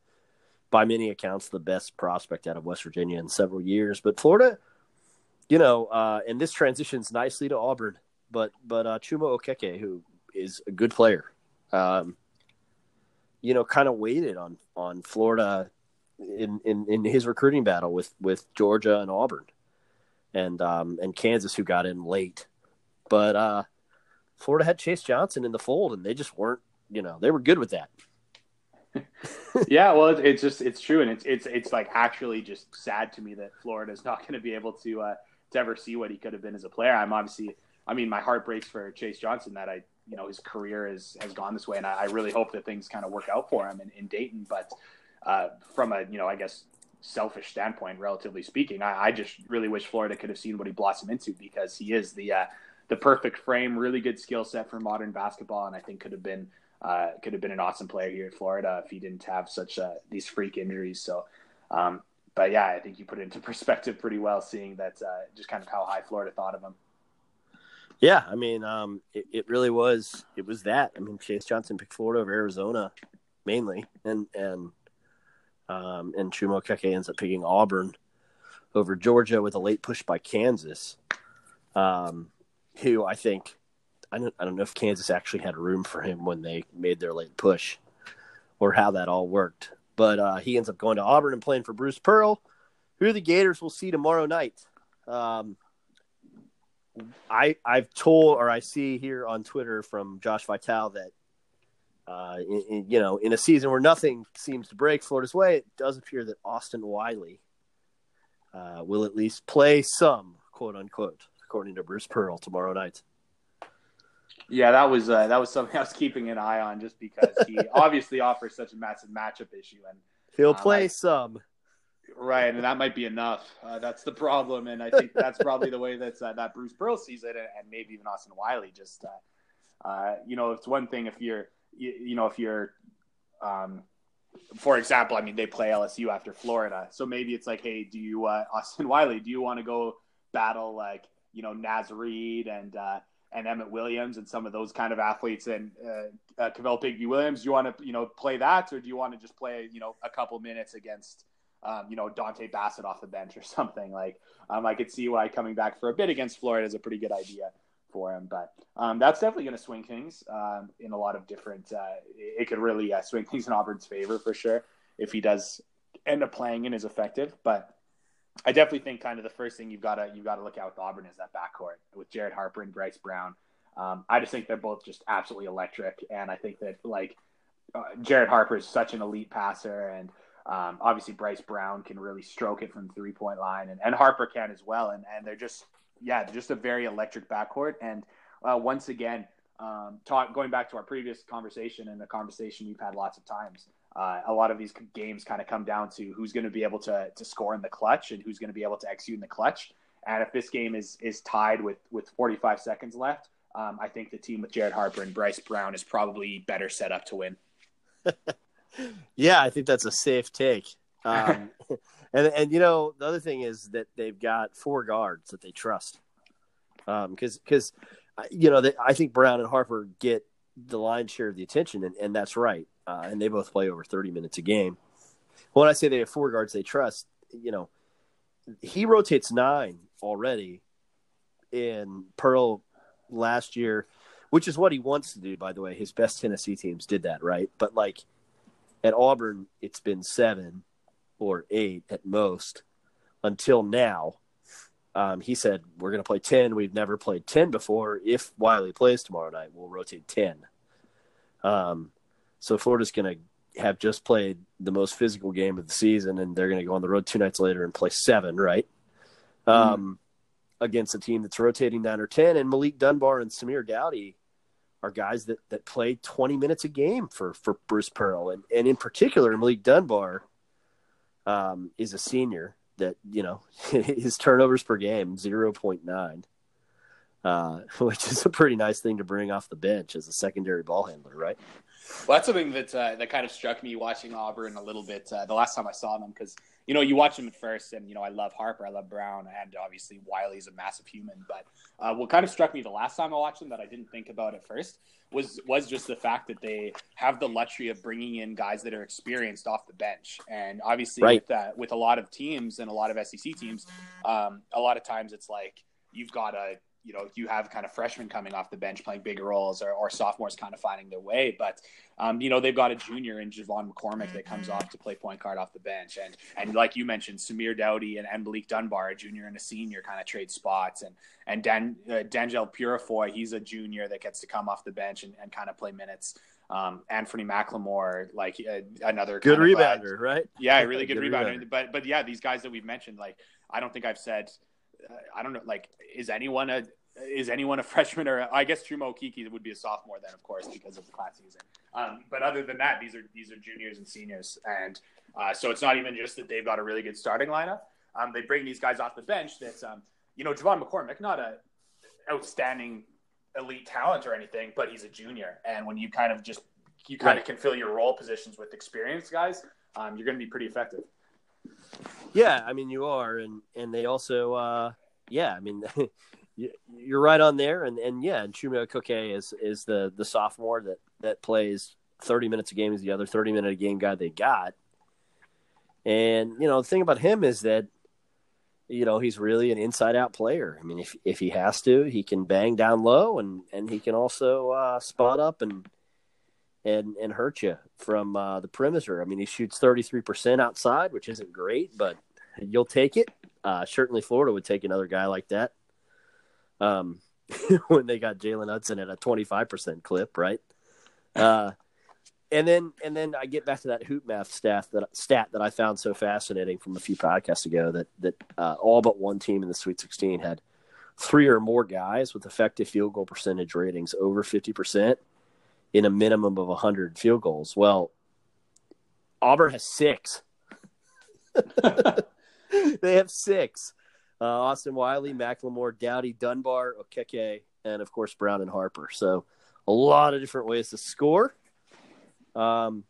by many accounts, the best prospect out of West Virginia in several years. But Florida, you know, uh, and this transitions nicely to Auburn. But but uh, Chuma Okeke, who is a good player, um, you know, kind of waited on on Florida in, in, in his recruiting battle with with Georgia and Auburn, and um, and Kansas, who got in late. But uh, Florida had Chase Johnson in the fold, and they just weren't. You know, they were good with that. yeah, well, it's, just it's true, and it's it's it's like actually just sad to me that Florida is not going to be able to uh, to ever see what he could have been as a player. I'm obviously, I mean, my heart breaks for Chase Johnson that I, you know, his career has has gone this way, and I, I really hope that things kind of work out for him in, in Dayton. But uh, from a you know, I guess selfish standpoint, relatively speaking, I, I, just really wish Florida could have seen what he blossomed into because he is the uh, the perfect frame, really good skill set for modern basketball, and I think could have been uh, could have been an awesome player here at Florida if he didn't have such uh, these freak injuries. So, um, but yeah, I think you put it into perspective pretty well, seeing that uh, just kind of how high Florida thought of him. Yeah, I mean, um, it, it really was. It was that. I mean, Chase Johnson picked Florida over Arizona, mainly, and and um, and Chuma Okeke ends up picking Auburn over Georgia with a late push by Kansas, um, who I think I don't I don't know if Kansas actually had room for him when they made their late push, or how that all worked. But uh, he ends up going to Auburn and playing for Bruce Pearl, who the Gators will see tomorrow night. Um, I I've told or I see here on Twitter from Josh Vitale that uh, in, in, you know in a season where nothing seems to break Florida's way, it does appear that Austin Wiley uh, will at least play some quote unquote, according to Bruce Pearl tomorrow night. Yeah, that was uh, that was something I was keeping an eye on just because he obviously offers such a massive matchup issue, and he'll um, play I, some. Right, and that might be enough. Uh, that's the problem, and I think that's probably the way that uh, that Bruce Pearl sees it, and maybe even Austin Wiley. Just uh, uh, you know, it's one thing if you're you, you know if you're um, for example, I mean, they play LSU after Florida, so maybe it's like, hey, do you, uh, Austin Wiley, do you want to go battle like you know Naz Reid and uh, and Emmett Williams and some of those kind of athletes and uh, uh, Kavell Bigby-Williams. Do you want to you know play that, or do you want to just play you know a couple minutes against um, you know Dontay Bassett off the bench or something like? Um, I could see why coming back for a bit against Florida is a pretty good idea for him, but um, that's definitely going to swing things um, in a lot of different. Uh, it could really uh, swing things in Auburn's favor for sure. if he does end up playing and is effective. But I definitely think kind of the first thing you've got to you've got to look at with Auburn is that backcourt with Jared Harper and Bryce Brown. Um, I just think they're both just absolutely electric, and I think that like uh, Jared Harper is such an elite passer, and um, obviously Bryce Brown can really stroke it from three point line, and, and Harper can as well, and and they're just yeah, just a very electric backcourt, and uh, once again, um, talk, going back to our previous conversation and the conversation we've had lots of times. Uh, a lot of these games kind of come down to who's going to be able to to score in the clutch and who's going to be able to execute in the clutch. And if this game is is tied with with 45 seconds left, um, I think the team with Jared Harper and Bryce Brown is probably better set up to win. yeah, I think that's a safe take. Um, and and you know the other thing is that they've got four guards that they trust. Because um, because you know they, I think Brown and Harper get the lion's share of the attention, and, and that's right. Uh, and they both play over 30 minutes a game. When I say they have four guards they trust, you know, he rotates nine already. In Pearl last year, which is what he wants to do, by the way. His best Tennessee teams did that, right? But like at Auburn, it's been seven or eight at most until now. Um, he said, We're going to play 10. We've never played 10 before. If Wiley plays tomorrow night, we'll rotate 10. Um, so Florida's going to have just played the most physical game of the season, and they're going to go on the road two nights later and play seven, right? Mm. Um, against a team that's rotating nine or 10. And Malik Dunbar and Samir Doughty are guys that, that play 20 minutes a game for, for Bruce Pearl. And, and in particular, Malik Dunbar um, is a senior that, you know, his turnovers per game, 0.9, uh, which is a pretty nice thing to bring off the bench as a secondary ball handler, right? Well, that's something that uh, that kind of struck me watching Auburn a little bit uh, the last time I saw them because you know you watch them at first and you know I love Harper, I love Brown, and obviously Wiley's a massive human. But uh, what kind of struck me the last time I watched them that I didn't think about at first was was just the fact that they have the luxury of bringing in guys that are experienced off the bench, and obviously right. with that with a lot of teams and a lot of SEC teams, um, a lot of times it's like you've got a you know you have kind of freshmen coming off the bench playing bigger roles or, or sophomores kind of finding their way but um, you know they've got a junior in Javon McCormick that comes off to play point guard off the bench and and like you mentioned Samir Doughty and, and Malik Dunbar a junior and a senior kind of trade spots and and Dan, uh, Danjel Purifoy he's a junior that gets to come off the bench and, and kind of play minutes um, Anthony McLemore, like uh, another good rebounder, of, right? Yeah, really good, good rebounder. rebounder. But but yeah, these guys that we've mentioned, like I don't think I've said I don't know, like, is anyone a is anyone a freshman or I guess Chuma Okeke would be a sophomore then, of course, because of the class season. Um, but other than that, these are these are juniors and seniors, and uh, so it's not even just that they've got a really good starting lineup. Um, they bring these guys off the bench. That's um, you know Javon McCormick, not a outstanding elite talent or anything, but he's a junior, and when you kind of just you kind right. of can fill your role positions with experienced guys, um, you're going to be pretty effective. Yeah, I mean you are, and and they also, uh, yeah, I mean you're right on there, and and yeah, and Chuma Okeke is is the the sophomore that that plays 30 minutes a game is the other 30 minute a game guy they got. And you know the thing about him is that you know he's really an inside out player. I mean, if if he has to, he can bang down low, and and he can also uh, spot up and and and hurt you from uh, the perimeter. I mean, he shoots 33% outside, which isn't great, but you'll take it. Uh, certainly, Florida would take another guy like that um, when they got Jalen Hudson at a 25% clip, right? Uh, and then and then I get back to that hoop math stat that stat that I found so fascinating from a few podcasts ago that that uh, all but one team in the Sweet 16 had three or more guys with effective field goal percentage ratings over 50% in a minimum of 100 field goals. Well, Auburn has six. they have six uh, Austin Wiley, McLemore, Doughty, Dunbar, Okeke, and of course Brown and Harper. So a lot of different ways to score. Um,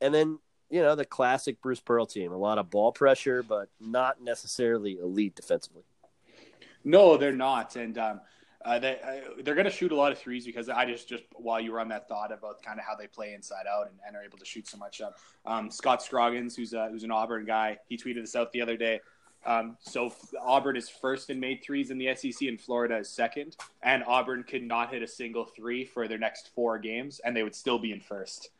and then you know the classic Bruce Pearl team, a lot of ball pressure, but not necessarily elite defensively. No, they're not, and um, uh, they uh, they're going to shoot a lot of threes because I just just while you were on that thought about kind of how they play inside out and, and are able to shoot so much. Um, Scott Scroggins, who's a, who's an Auburn guy, he tweeted this out the other day. Um, so Auburn is first in made threes in the SEC, and Florida is second. And Auburn could not hit a single three for their next four games, and they would still be in first.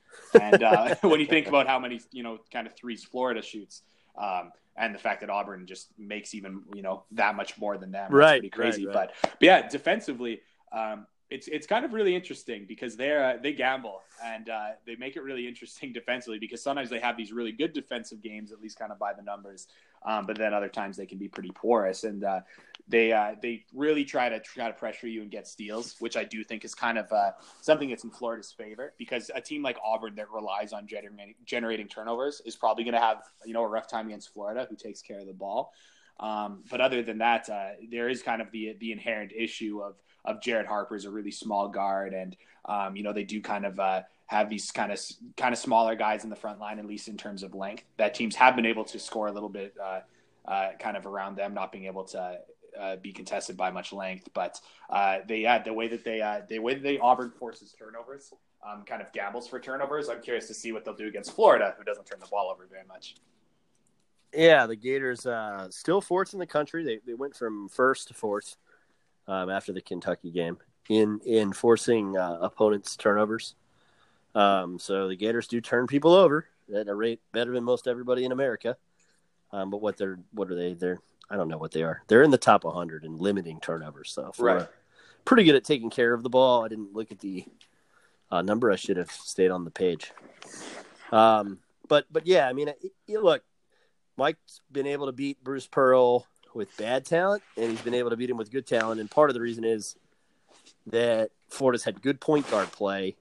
And uh, when you think about how many, you know, kind of threes Florida shoots, um, and the fact that Auburn just makes even, you know, that much more than them, right? Pretty crazy. Right, right. But, but yeah, defensively, um, it's it's kind of really interesting because they're uh, they gamble and uh, they make it really interesting defensively because sometimes they have these really good defensive games at least kind of by the numbers, um, but then other times they can be pretty porous and uh, they uh, they really try to try to pressure you and get steals, which I do think is kind of uh, something that's in Florida's favor because a team like Auburn that relies on generating generating turnovers is probably going to have you know a rough time against Florida, who takes care of the ball. Um, but other than that, uh, there is kind of the the inherent issue of of Jared Harper is a really small guard, and um, you know they do kind of uh, have these kind of kind of smaller guys in the front line, at least in terms of length. That teams have been able to score a little bit, uh, uh, kind of around them, not being able to. Uh, be contested by much length, but uh, they yeah the way that they uh, the way that they Auburn forces turnovers, um, kind of gambles for turnovers. I'm curious to see what they'll do against Florida, who doesn't turn the ball over very much. Yeah, the Gators uh, still fourth in the country. They they went from first to fourth um, after the Kentucky game in in forcing uh, opponents turnovers. Um, so the Gators do turn people over at a rate better than most everybody in America. Um, but what they're what are they? They're I don't know what they are. They're in the top 100 in limiting turnovers. So right. pretty good at taking care of the ball. I didn't look at the uh, number. I should have stayed on the page. Um, but but yeah, I mean, it, it, look, Mike's been able to beat Bruce Pearl with bad talent, and he's been able to beat him with good talent. And part of the reason is that Florida's had good point guard play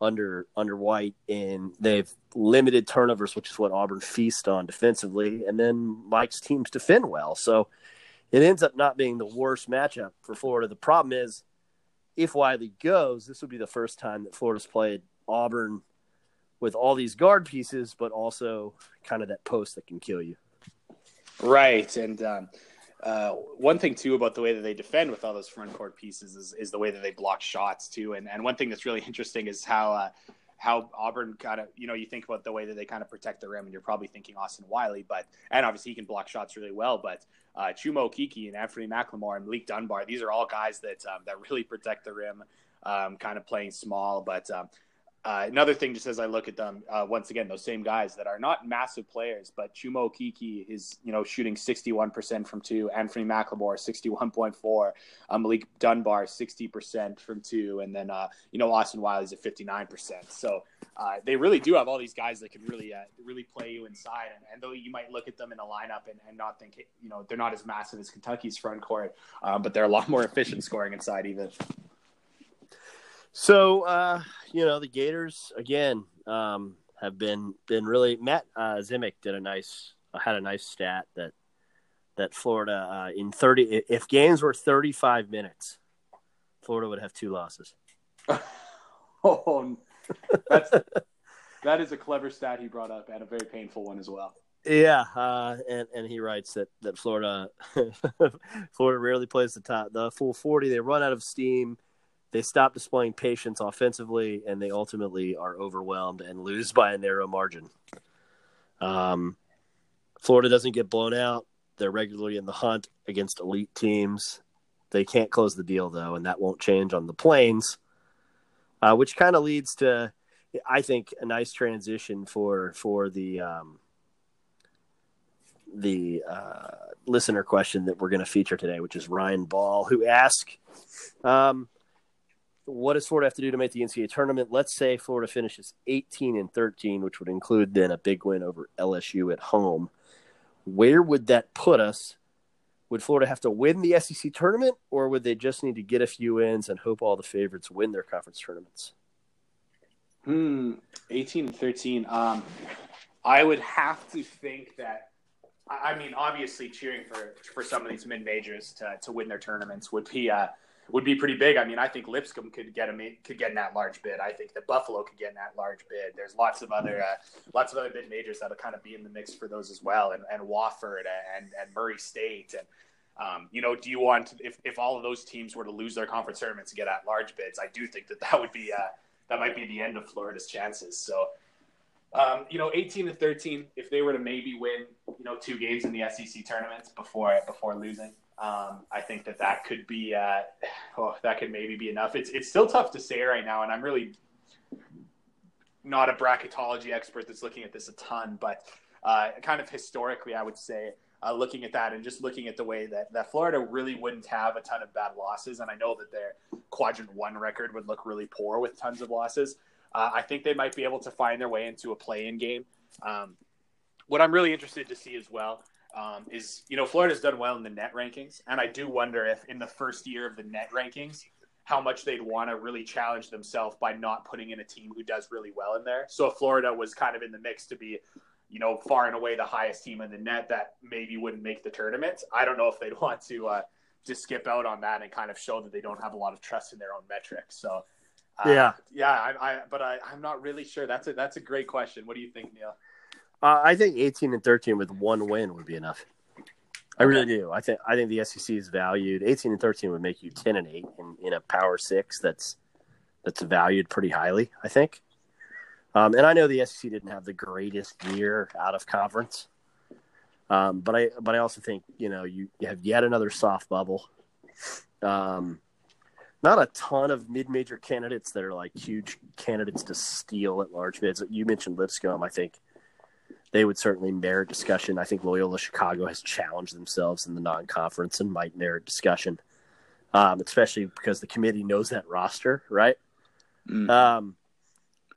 under under White, and they've limited turnovers, which is what Auburn feast on defensively. And then Mike's teams defend well, so it ends up not being the worst matchup for Florida. The problem is, if Wiley goes, this would be the first time that Florida's played Auburn with all these guard pieces, but also kind of that post that can kill you. Right, and um, uh, one thing too about the way that they defend with all those front court pieces is, is the way that they block shots too. And and one thing that's really interesting is how uh, how Auburn kind of you know you think about the way that they kind of protect the rim, and you're probably thinking Austin Wiley, but and obviously he can block shots really well. But uh, Chuma Okeke and Anthony McLemore and Malik Dunbar, these are all guys that um, that really protect the rim, um, kind of playing small, but um, uh, another thing, just as I look at them, uh, once again, those same guys that are not massive players, but Chuma Okeke is, you know, shooting 61% from two, Anthony McLemore, 61.4, um, Malik Dunbar, 60% from two, and then, uh, you know, Austin Wiley's at 59%. So uh, they really do have all these guys that can really, uh, really play you inside. And, and, though you might look at them in a lineup and, and, not think, you know, they're not as massive as Kentucky's front court, um, but they're a lot more efficient scoring inside even. So uh, you know the Gators again um, have been been really. Matt uh, Zemek did a nice had a nice stat that that Florida uh, in thirty if games were thirty five minutes, Florida would have two losses. oh, that's that is a clever stat he brought up and a very painful one as well. Yeah, uh, and and he writes that that Florida Florida rarely plays the top the full forty. They run out of steam they stop displaying patience offensively, and they ultimately are overwhelmed and lose by a narrow margin. Um, Florida doesn't get blown out. They're regularly in the hunt against elite teams. They can't close the deal though, and that won't change on the plains, uh, which kind of leads to, I think, a nice transition for for the um, the uh, listener question that we're going to feature today, which is Ryan Ball, who asked, um, what does Florida have to do to make the NCAA tournament? Let's say Florida finishes 18 and 13, which would include then a big win over LSU at home. Where would that put us? Would Florida have to win the SEC tournament, or would they just need to get a few wins and hope all the favorites win their conference tournaments? Hmm, 18 and 13. Um, I would have to think that. I mean, obviously, cheering for for some of these mid majors to to win their tournaments would be. Uh, would be pretty big. I mean, I think Lipscomb could get a could get in that large bid. I think that Buffalo could get in that large bid. There's lots of other uh, lots of other bid majors that'll kind of be in the mix for those as well, and and Wofford and and Murray State and. Um, you know, do you want if, if all of those teams were to lose their conference tournaments and get at large bids? I do think that that would be uh, that might be the end of Florida's chances. So, um, you know, 18 to 13, if they were to maybe win, you know, two games in the SEC tournaments before before losing, um, I think that that could be uh, oh, that could maybe be enough. It's it's still tough to say right now, and I'm really not a bracketology expert that's looking at this a ton, but uh, kind of historically, I would say uh, looking at that and just looking at the way that, that Florida really wouldn't have a ton of bad losses. And I know that their quadrant one record would look really poor with tons of losses. Uh, I think they might be able to find their way into a play in game. Um, what I'm really interested to see as well um, is, you know, Florida's done well in the net rankings. And I do wonder if in the first year of the net rankings, how much they'd want to really challenge themselves by not putting in a team who does really well in there. So if Florida was kind of in the mix to be you know, far and away the highest team in the net that maybe wouldn't make the tournament. I don't know if they'd want to uh, just skip out on that and kind of show that they don't have a lot of trust in their own metrics. So, uh, yeah, yeah, I, I but I, I'm not really sure. That's a that's a great question. What do you think, Neil? Uh, I think 18 and 13 with one win would be enough. I really do. I think I think the SEC is valued. 18 and 13 would make you 10 and 8 in, in a Power Six that's that's valued pretty highly. I think. Um, and I know the SEC didn't have the greatest year out of conference, um, but I but I also think you know you, you have yet another soft bubble. Um, not a ton of mid-major candidates that are like huge candidates to steal at large bids. You mentioned Lipscomb. I think they would certainly merit discussion. I think Loyola Chicago has challenged themselves in the non-conference and might merit discussion, um, especially because the committee knows that roster, right? Mm. Um,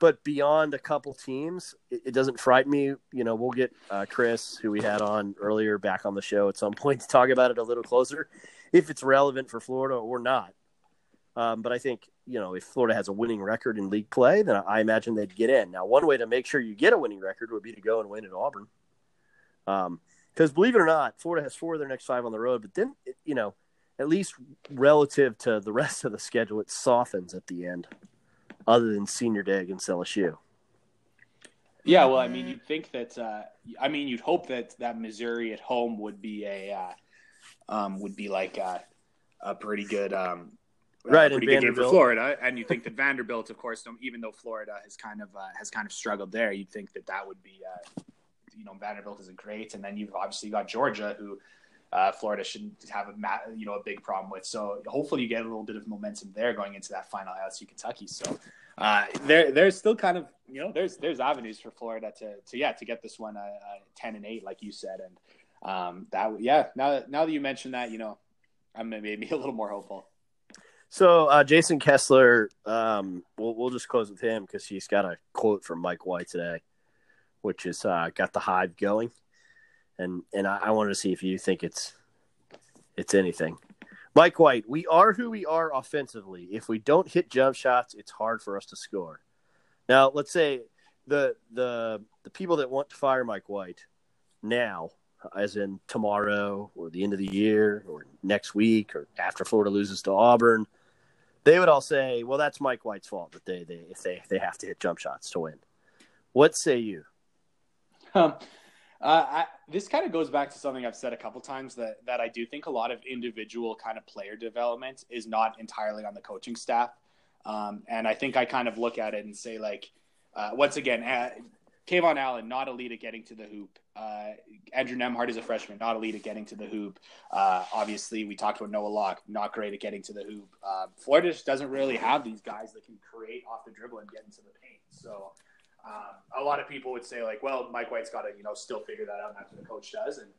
but beyond a couple teams, it, it, doesn't frighten me. You know, we'll get uh, Chris, who we had on earlier, back on the show at some point to talk about it a little closer, if it's relevant for Florida or not. Um, but I think you know if Florida has a winning record in league play, then I imagine they'd get in. Now, one way to make sure you get a winning record would be to go and win at Auburn. Because um, believe it or not, Florida has four of their next five on the road, but then you know, at least relative to the rest of the schedule, it softens at the end other than senior day against LSU. Yeah, well, I mean, you'd think that. Uh, I mean, you'd hope that that Missouri at home would be a uh, um, would be like a, a pretty good, um, right? pretty good game for Florida, and you think that Vanderbilt, of course, even though Florida has kind of uh, has kind of struggled there, you'd think that that would be, uh, you know, Vanderbilt isn't great, and then you've obviously got Georgia, who uh, Florida shouldn't have a you know a big problem with. So hopefully you get a little bit of momentum there going into that final LSU Kentucky. So uh, there there's still kind of you know there's there's avenues for Florida to to yeah to get this one uh, uh ten and eight like you said and um, that yeah now that, now that you mentioned that you know I'm maybe a little more hopeful. So uh, Jason Kessler, um, we'll we'll just close with him because he's got a quote from Mike White today, which is uh, got the hive going and and I, I wanted to see if you think it's it's anything. Mike White, we are who we are offensively. If we don't hit jump shots, it's hard for us to score. Now, let's say the the the people that want to fire Mike White now, as in tomorrow or the end of the year or next week or after Florida loses to Auburn, they would all say, "Well, that's Mike White's fault that they, they if they they have to hit jump shots to win." What say you? Um, uh, I, this kind of goes back to something I've said a couple times that that I do think a lot of individual kind of player development is not entirely on the coaching staff, um, and I think I kind of look at it and say like, uh, once again, uh, KeVaughn Allen not elite at getting to the hoop. Uh, Andrew Nembhard is a freshman, not elite at getting to the hoop. Uh, obviously, we talked about Noah Locke, not great at getting to the hoop. Uh, Florida just doesn't really have these guys that can create off the dribble and get into the paint. So um, a lot of people would say like, well, Mike White's got to you know still figure that out. That's what the coach does, and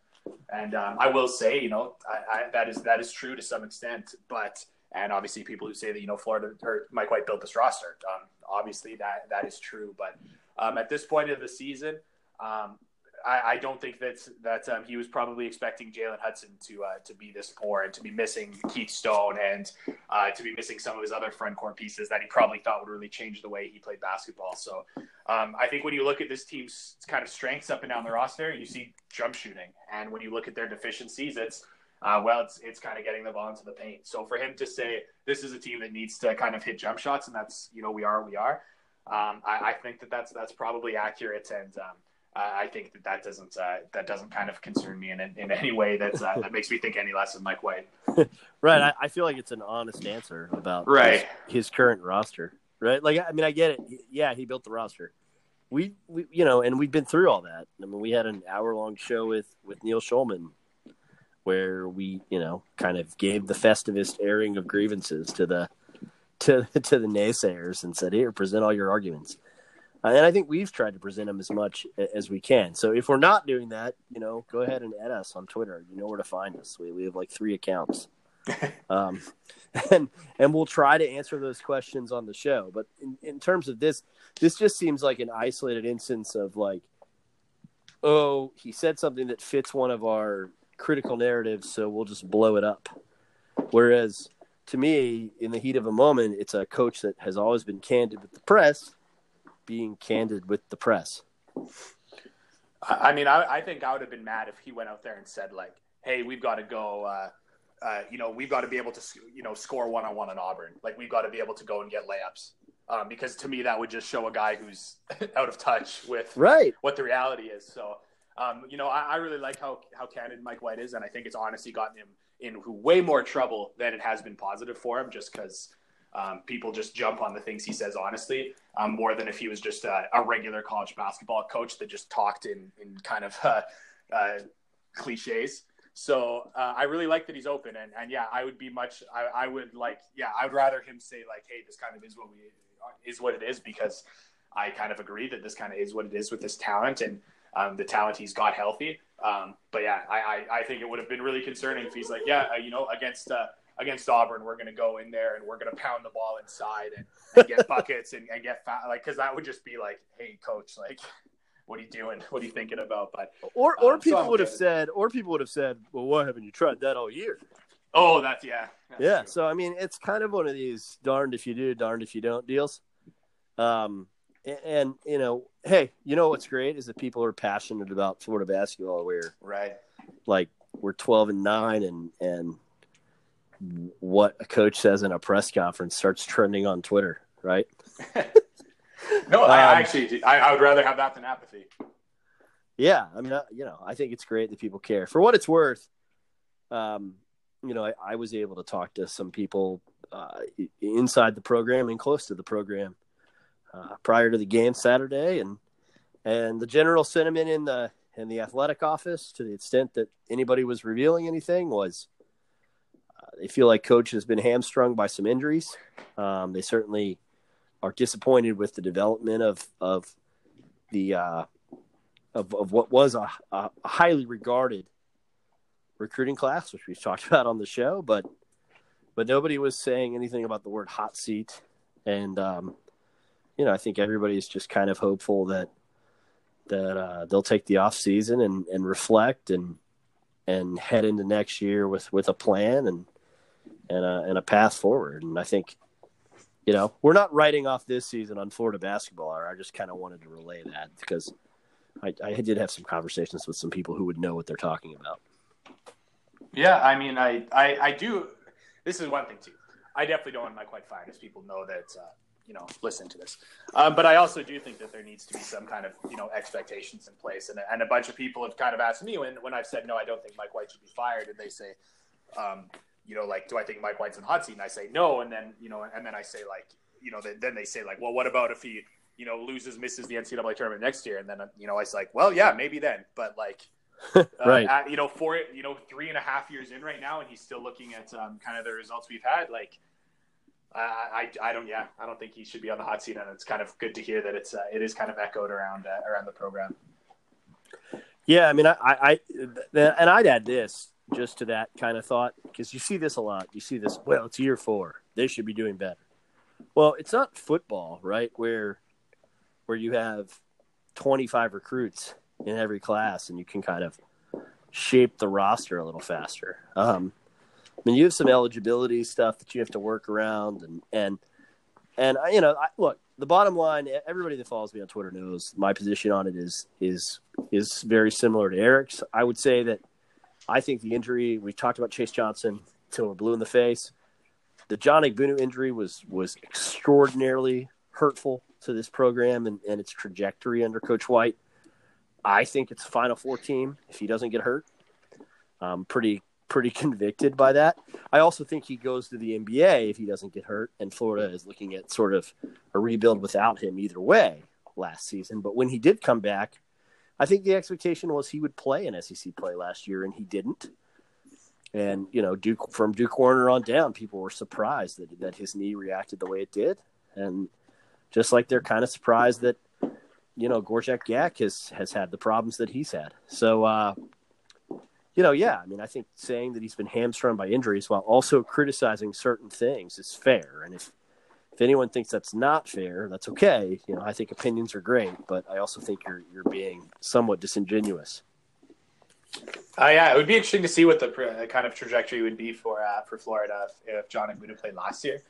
and um, I will say you know I, I, that is that is true to some extent, but and obviously people who say that you know Florida or Mike White built this roster, um, obviously that that is true, but um, at this point of the season. Um, I, I don't think that's that um, he was probably expecting Jalen Hudson to uh, to be this poor and to be missing Keith Stone and uh, to be missing some of his other front court pieces that he probably thought would really change the way he played basketball. So um, I think when you look at this team's kind of strengths up and down the roster, you see jump shooting, and when you look at their deficiencies, it's uh, well, it's it's kind of getting the ball into the paint. So for him to say this is a team that needs to kind of hit jump shots, and that's you know we are we are. Um, I, I, think that that's that's probably accurate, and um, I think that that doesn't uh, that doesn't kind of concern me in in any way that uh, that makes me think any less of Mike White. right. I, I, feel like it's an honest answer about right his, his, current roster. Right. Like I mean, I get it. Yeah, he built the roster. We, we you know, and we've been through all that. I mean, we had an hour long show with with Neil Schulman where we you know kind of gave the festivest airing of grievances to the to to the naysayers and said, "Here, present all your arguments." Uh, and I think we've tried to present them as much as we can. So if we're not doing that, you know, go ahead and add us on Twitter. You know where to find us. We, we have like three accounts. um, and and we'll try to answer those questions on the show. But in, in terms of this, this just seems like an isolated instance of like, oh, he said something that fits one of our critical narratives, so we'll just blow it up. Whereas to me, in the heat of a moment, it's a coach that has always been candid with the press, being candid with the press. I mean, I, I think I would have been mad if he went out there and said like, "Hey, we've got to go." Uh, uh, you know, we've got to be able to, you know, score one on one on Auburn. Like, we've got to be able to go and get layups. Um, because to me, that would just show a guy who's out of touch with right what the reality is. So, um, you know, I, I, really like how how candid Mike White is, and I think it's honestly gotten him in way more trouble than it has been positive for him, just because um, people just jump on the things he says honestly, um, more than if he was just a, a, regular college basketball coach that just talked in in kind of uh, uh, cliches. So uh, I really like that he's open, and, and yeah, I would be much. I, I would like, yeah, I would rather him say like, "Hey, this kind of is what we is what it is," because I kind of agree that this kind of is what it is with this talent and um, the talent he's got healthy. Um, but yeah, I, I, I think it would have been really concerning if he's like, yeah, uh, you know, against uh, against Auburn, we're going to go in there and we're going to pound the ball inside and, and get buckets and, and get like because that would just be like, hey, coach, like what are you doing? What are you thinking about? But or or um, people so would have said, or people would have said, well, why haven't you tried that all year? Oh, that's yeah, that's yeah. True. So I mean, it's kind of one of these darned if you do, darned if you don't deals. Um, and, and you know, hey, you know what's great is that people are passionate about Florida basketball. Where right, like we're twelve and nine, and and what a coach says in a press conference starts trending on Twitter, right? no, I um, actually, I, I, would rather have that than apathy. Yeah, I mean, I, you know, I think it's great that people care. For what it's worth, um, you know, I, I was able to talk to some people uh, inside the program and close to the program uh, prior to the game Saturday, and and the general sentiment in the in the athletic office, to the extent that anybody was revealing anything, was uh, they feel like coach has been hamstrung by some injuries. Um, they certainly are disappointed with the development of of the uh, of of what was a, a, highly regarded recruiting class, which we've talked about on the show, but but nobody was saying anything about the word hot seat, and um, you know I think everybody is just kind of hopeful that that uh, they'll take the off season and, and reflect and and head into next year with, with a plan and and a, and a path forward. And I think you know, we're not writing off this season on Florida basketball. I just kind of wanted to relay that because I, I did have some conversations with some people who would know what they're talking about. Yeah, I mean, I, I, I do. This is one thing too. I definitely don't want my quite as people know that uh, you know listen to this. Um, but I also do think that there needs to be some kind of you know expectations in place, and and a bunch of people have kind of asked me when when I've said no, I don't think Mike White should be fired, and they say, um, you know, like, do I think Mike White's in hot seat? And I say no, and then you know, and then I say like, you know, then they say like, well, what about if he, you know, loses, misses the NCAA tournament next year? And then you know, I was like, well, yeah, maybe then, but like. right. Uh, at, you know, for it, you know, three and a half years in right now, and he's still looking at um, kind of the results we've had. Like, I, I, I don't, yeah, I don't think he should be on the hot seat, and it's kind of good to hear that it's, uh, it is kind of echoed around, uh, around the program. Yeah, I mean, I, I, and I'd add this just to that kind of thought because you see this a lot. You see this. Well, it's year four. They should be doing better. Well, it's not football, right? Where where you have 25 recruits in every class and you can kind of shape the roster a little faster. Um, I mean, you have some eligibility stuff that you have to work around, and and and you know, I, look, the bottom line. Everybody that follows me on Twitter knows my position on it is is is very similar to Eric's. I would say that I think the injury we talked about Chase Johnson till we're blue in the face. The John Egbunu injury was was extraordinarily hurtful to this program and, and its trajectory under Coach White. I think it's a Final Four team if he doesn't get hurt. I'm pretty pretty convicted by that. I also think he goes to the NBA if he doesn't get hurt, and Florida is looking at sort of a rebuild without him either way last season. But when he did come back, I think the expectation was he would play in SEC play last year, and he didn't. And you know, Duke from Duke Warner on down, people were surprised that that his knee reacted the way it did, and just like they're kind of surprised that you know, Gorjok Gak has has had the problems that he's had. So, uh, you know, yeah, I mean, I think saying that he's been hamstrung by injuries while also criticizing certain things is fair. And if if anyone thinks that's not fair, that's okay. You know, I think opinions are great, but I also think you're you're being somewhat disingenuous. Uh, yeah, it would be interesting to see what the uh, kind of trajectory would be for uh, for Florida if, if John Egbunu played last year.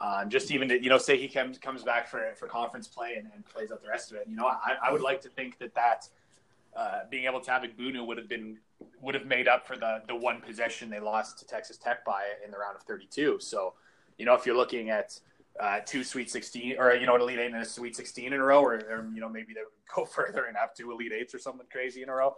Um, just even to, you know, say he comes comes back for for conference play and, and plays out the rest of it. You know, I, I would like to think that that uh, being able to have Egbunu would have been would have made up for the the one possession they lost to Texas Tech by in the round of 32. So, you know, if you're looking at uh, two Sweet 16 or you know an Elite Eight and a Sweet 16 in a row, or, or you know maybe they would go further and have two Elite Eights or something crazy in a row.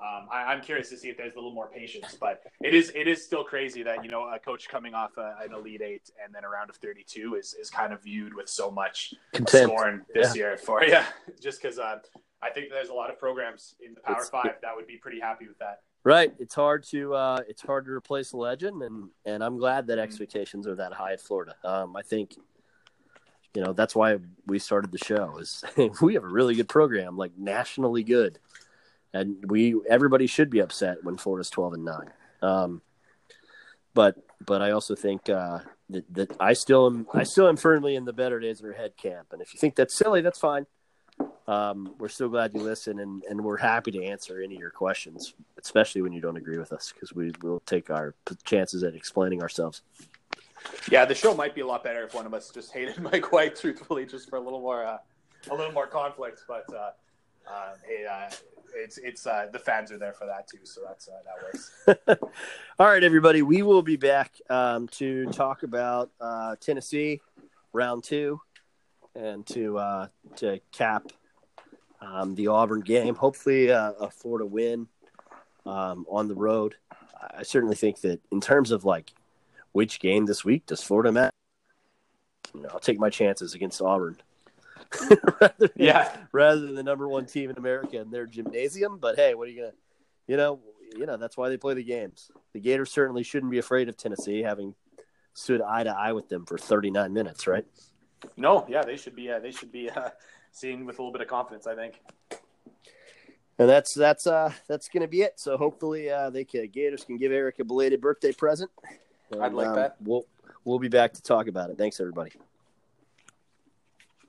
Um, I, am curious to see if there's a little more patience, but it is it is still crazy that you know a coach coming off a, an elite eight and then a round of 32 is is kind of viewed with so much Content. scorn this yeah. year for yeah, just because uh, I think there's a lot of programs in the Power it's, Five that would be pretty happy with that. Right, it's hard to uh, it's hard to replace a legend, and and I'm glad that mm-hmm. expectations are that high at Florida. Um, I think you know that's why we started the show is we have a really good program, like nationally good and we everybody should be upset when Florida's twelve and nine. Um, but but I also think uh, that, that I still am I still am firmly in the better days of your head camp. And if you think that's silly, that's fine. Um, we're so glad you listen, and, and we're happy to answer any of your questions, especially when you don't agree with us, because we will take our chances at explaining ourselves. Yeah, the show might be a lot better if one of us just hated Mike White, truthfully, just for a little more uh, a little more conflict. But uh, uh, hey, uh, it's it's uh, the fans are there for that too, so that's uh, that works. All right, everybody, we will be back um, to talk about uh, Tennessee round two and to uh, to cap um, the Auburn game. Hopefully, uh, a Florida win um, on the road. I certainly think that in terms of like which game this week does Florida match, you know, I'll take my chances against Auburn. rather, yeah, rather than the number one team in America in their gymnasium. But hey, what are you gonna, you know, you know that's why they play the games. The Gators certainly shouldn't be afraid of Tennessee, having stood eye to eye with them for 39 minutes, right? No, yeah, they should be. Uh, they should be uh, seen with a little bit of confidence, I think. And that's that's uh that's gonna be it. So hopefully uh, they can, Gators can give Eric a belated birthday present. And, I'd like um, that. We'll we'll be back to talk about it. Thanks, everybody.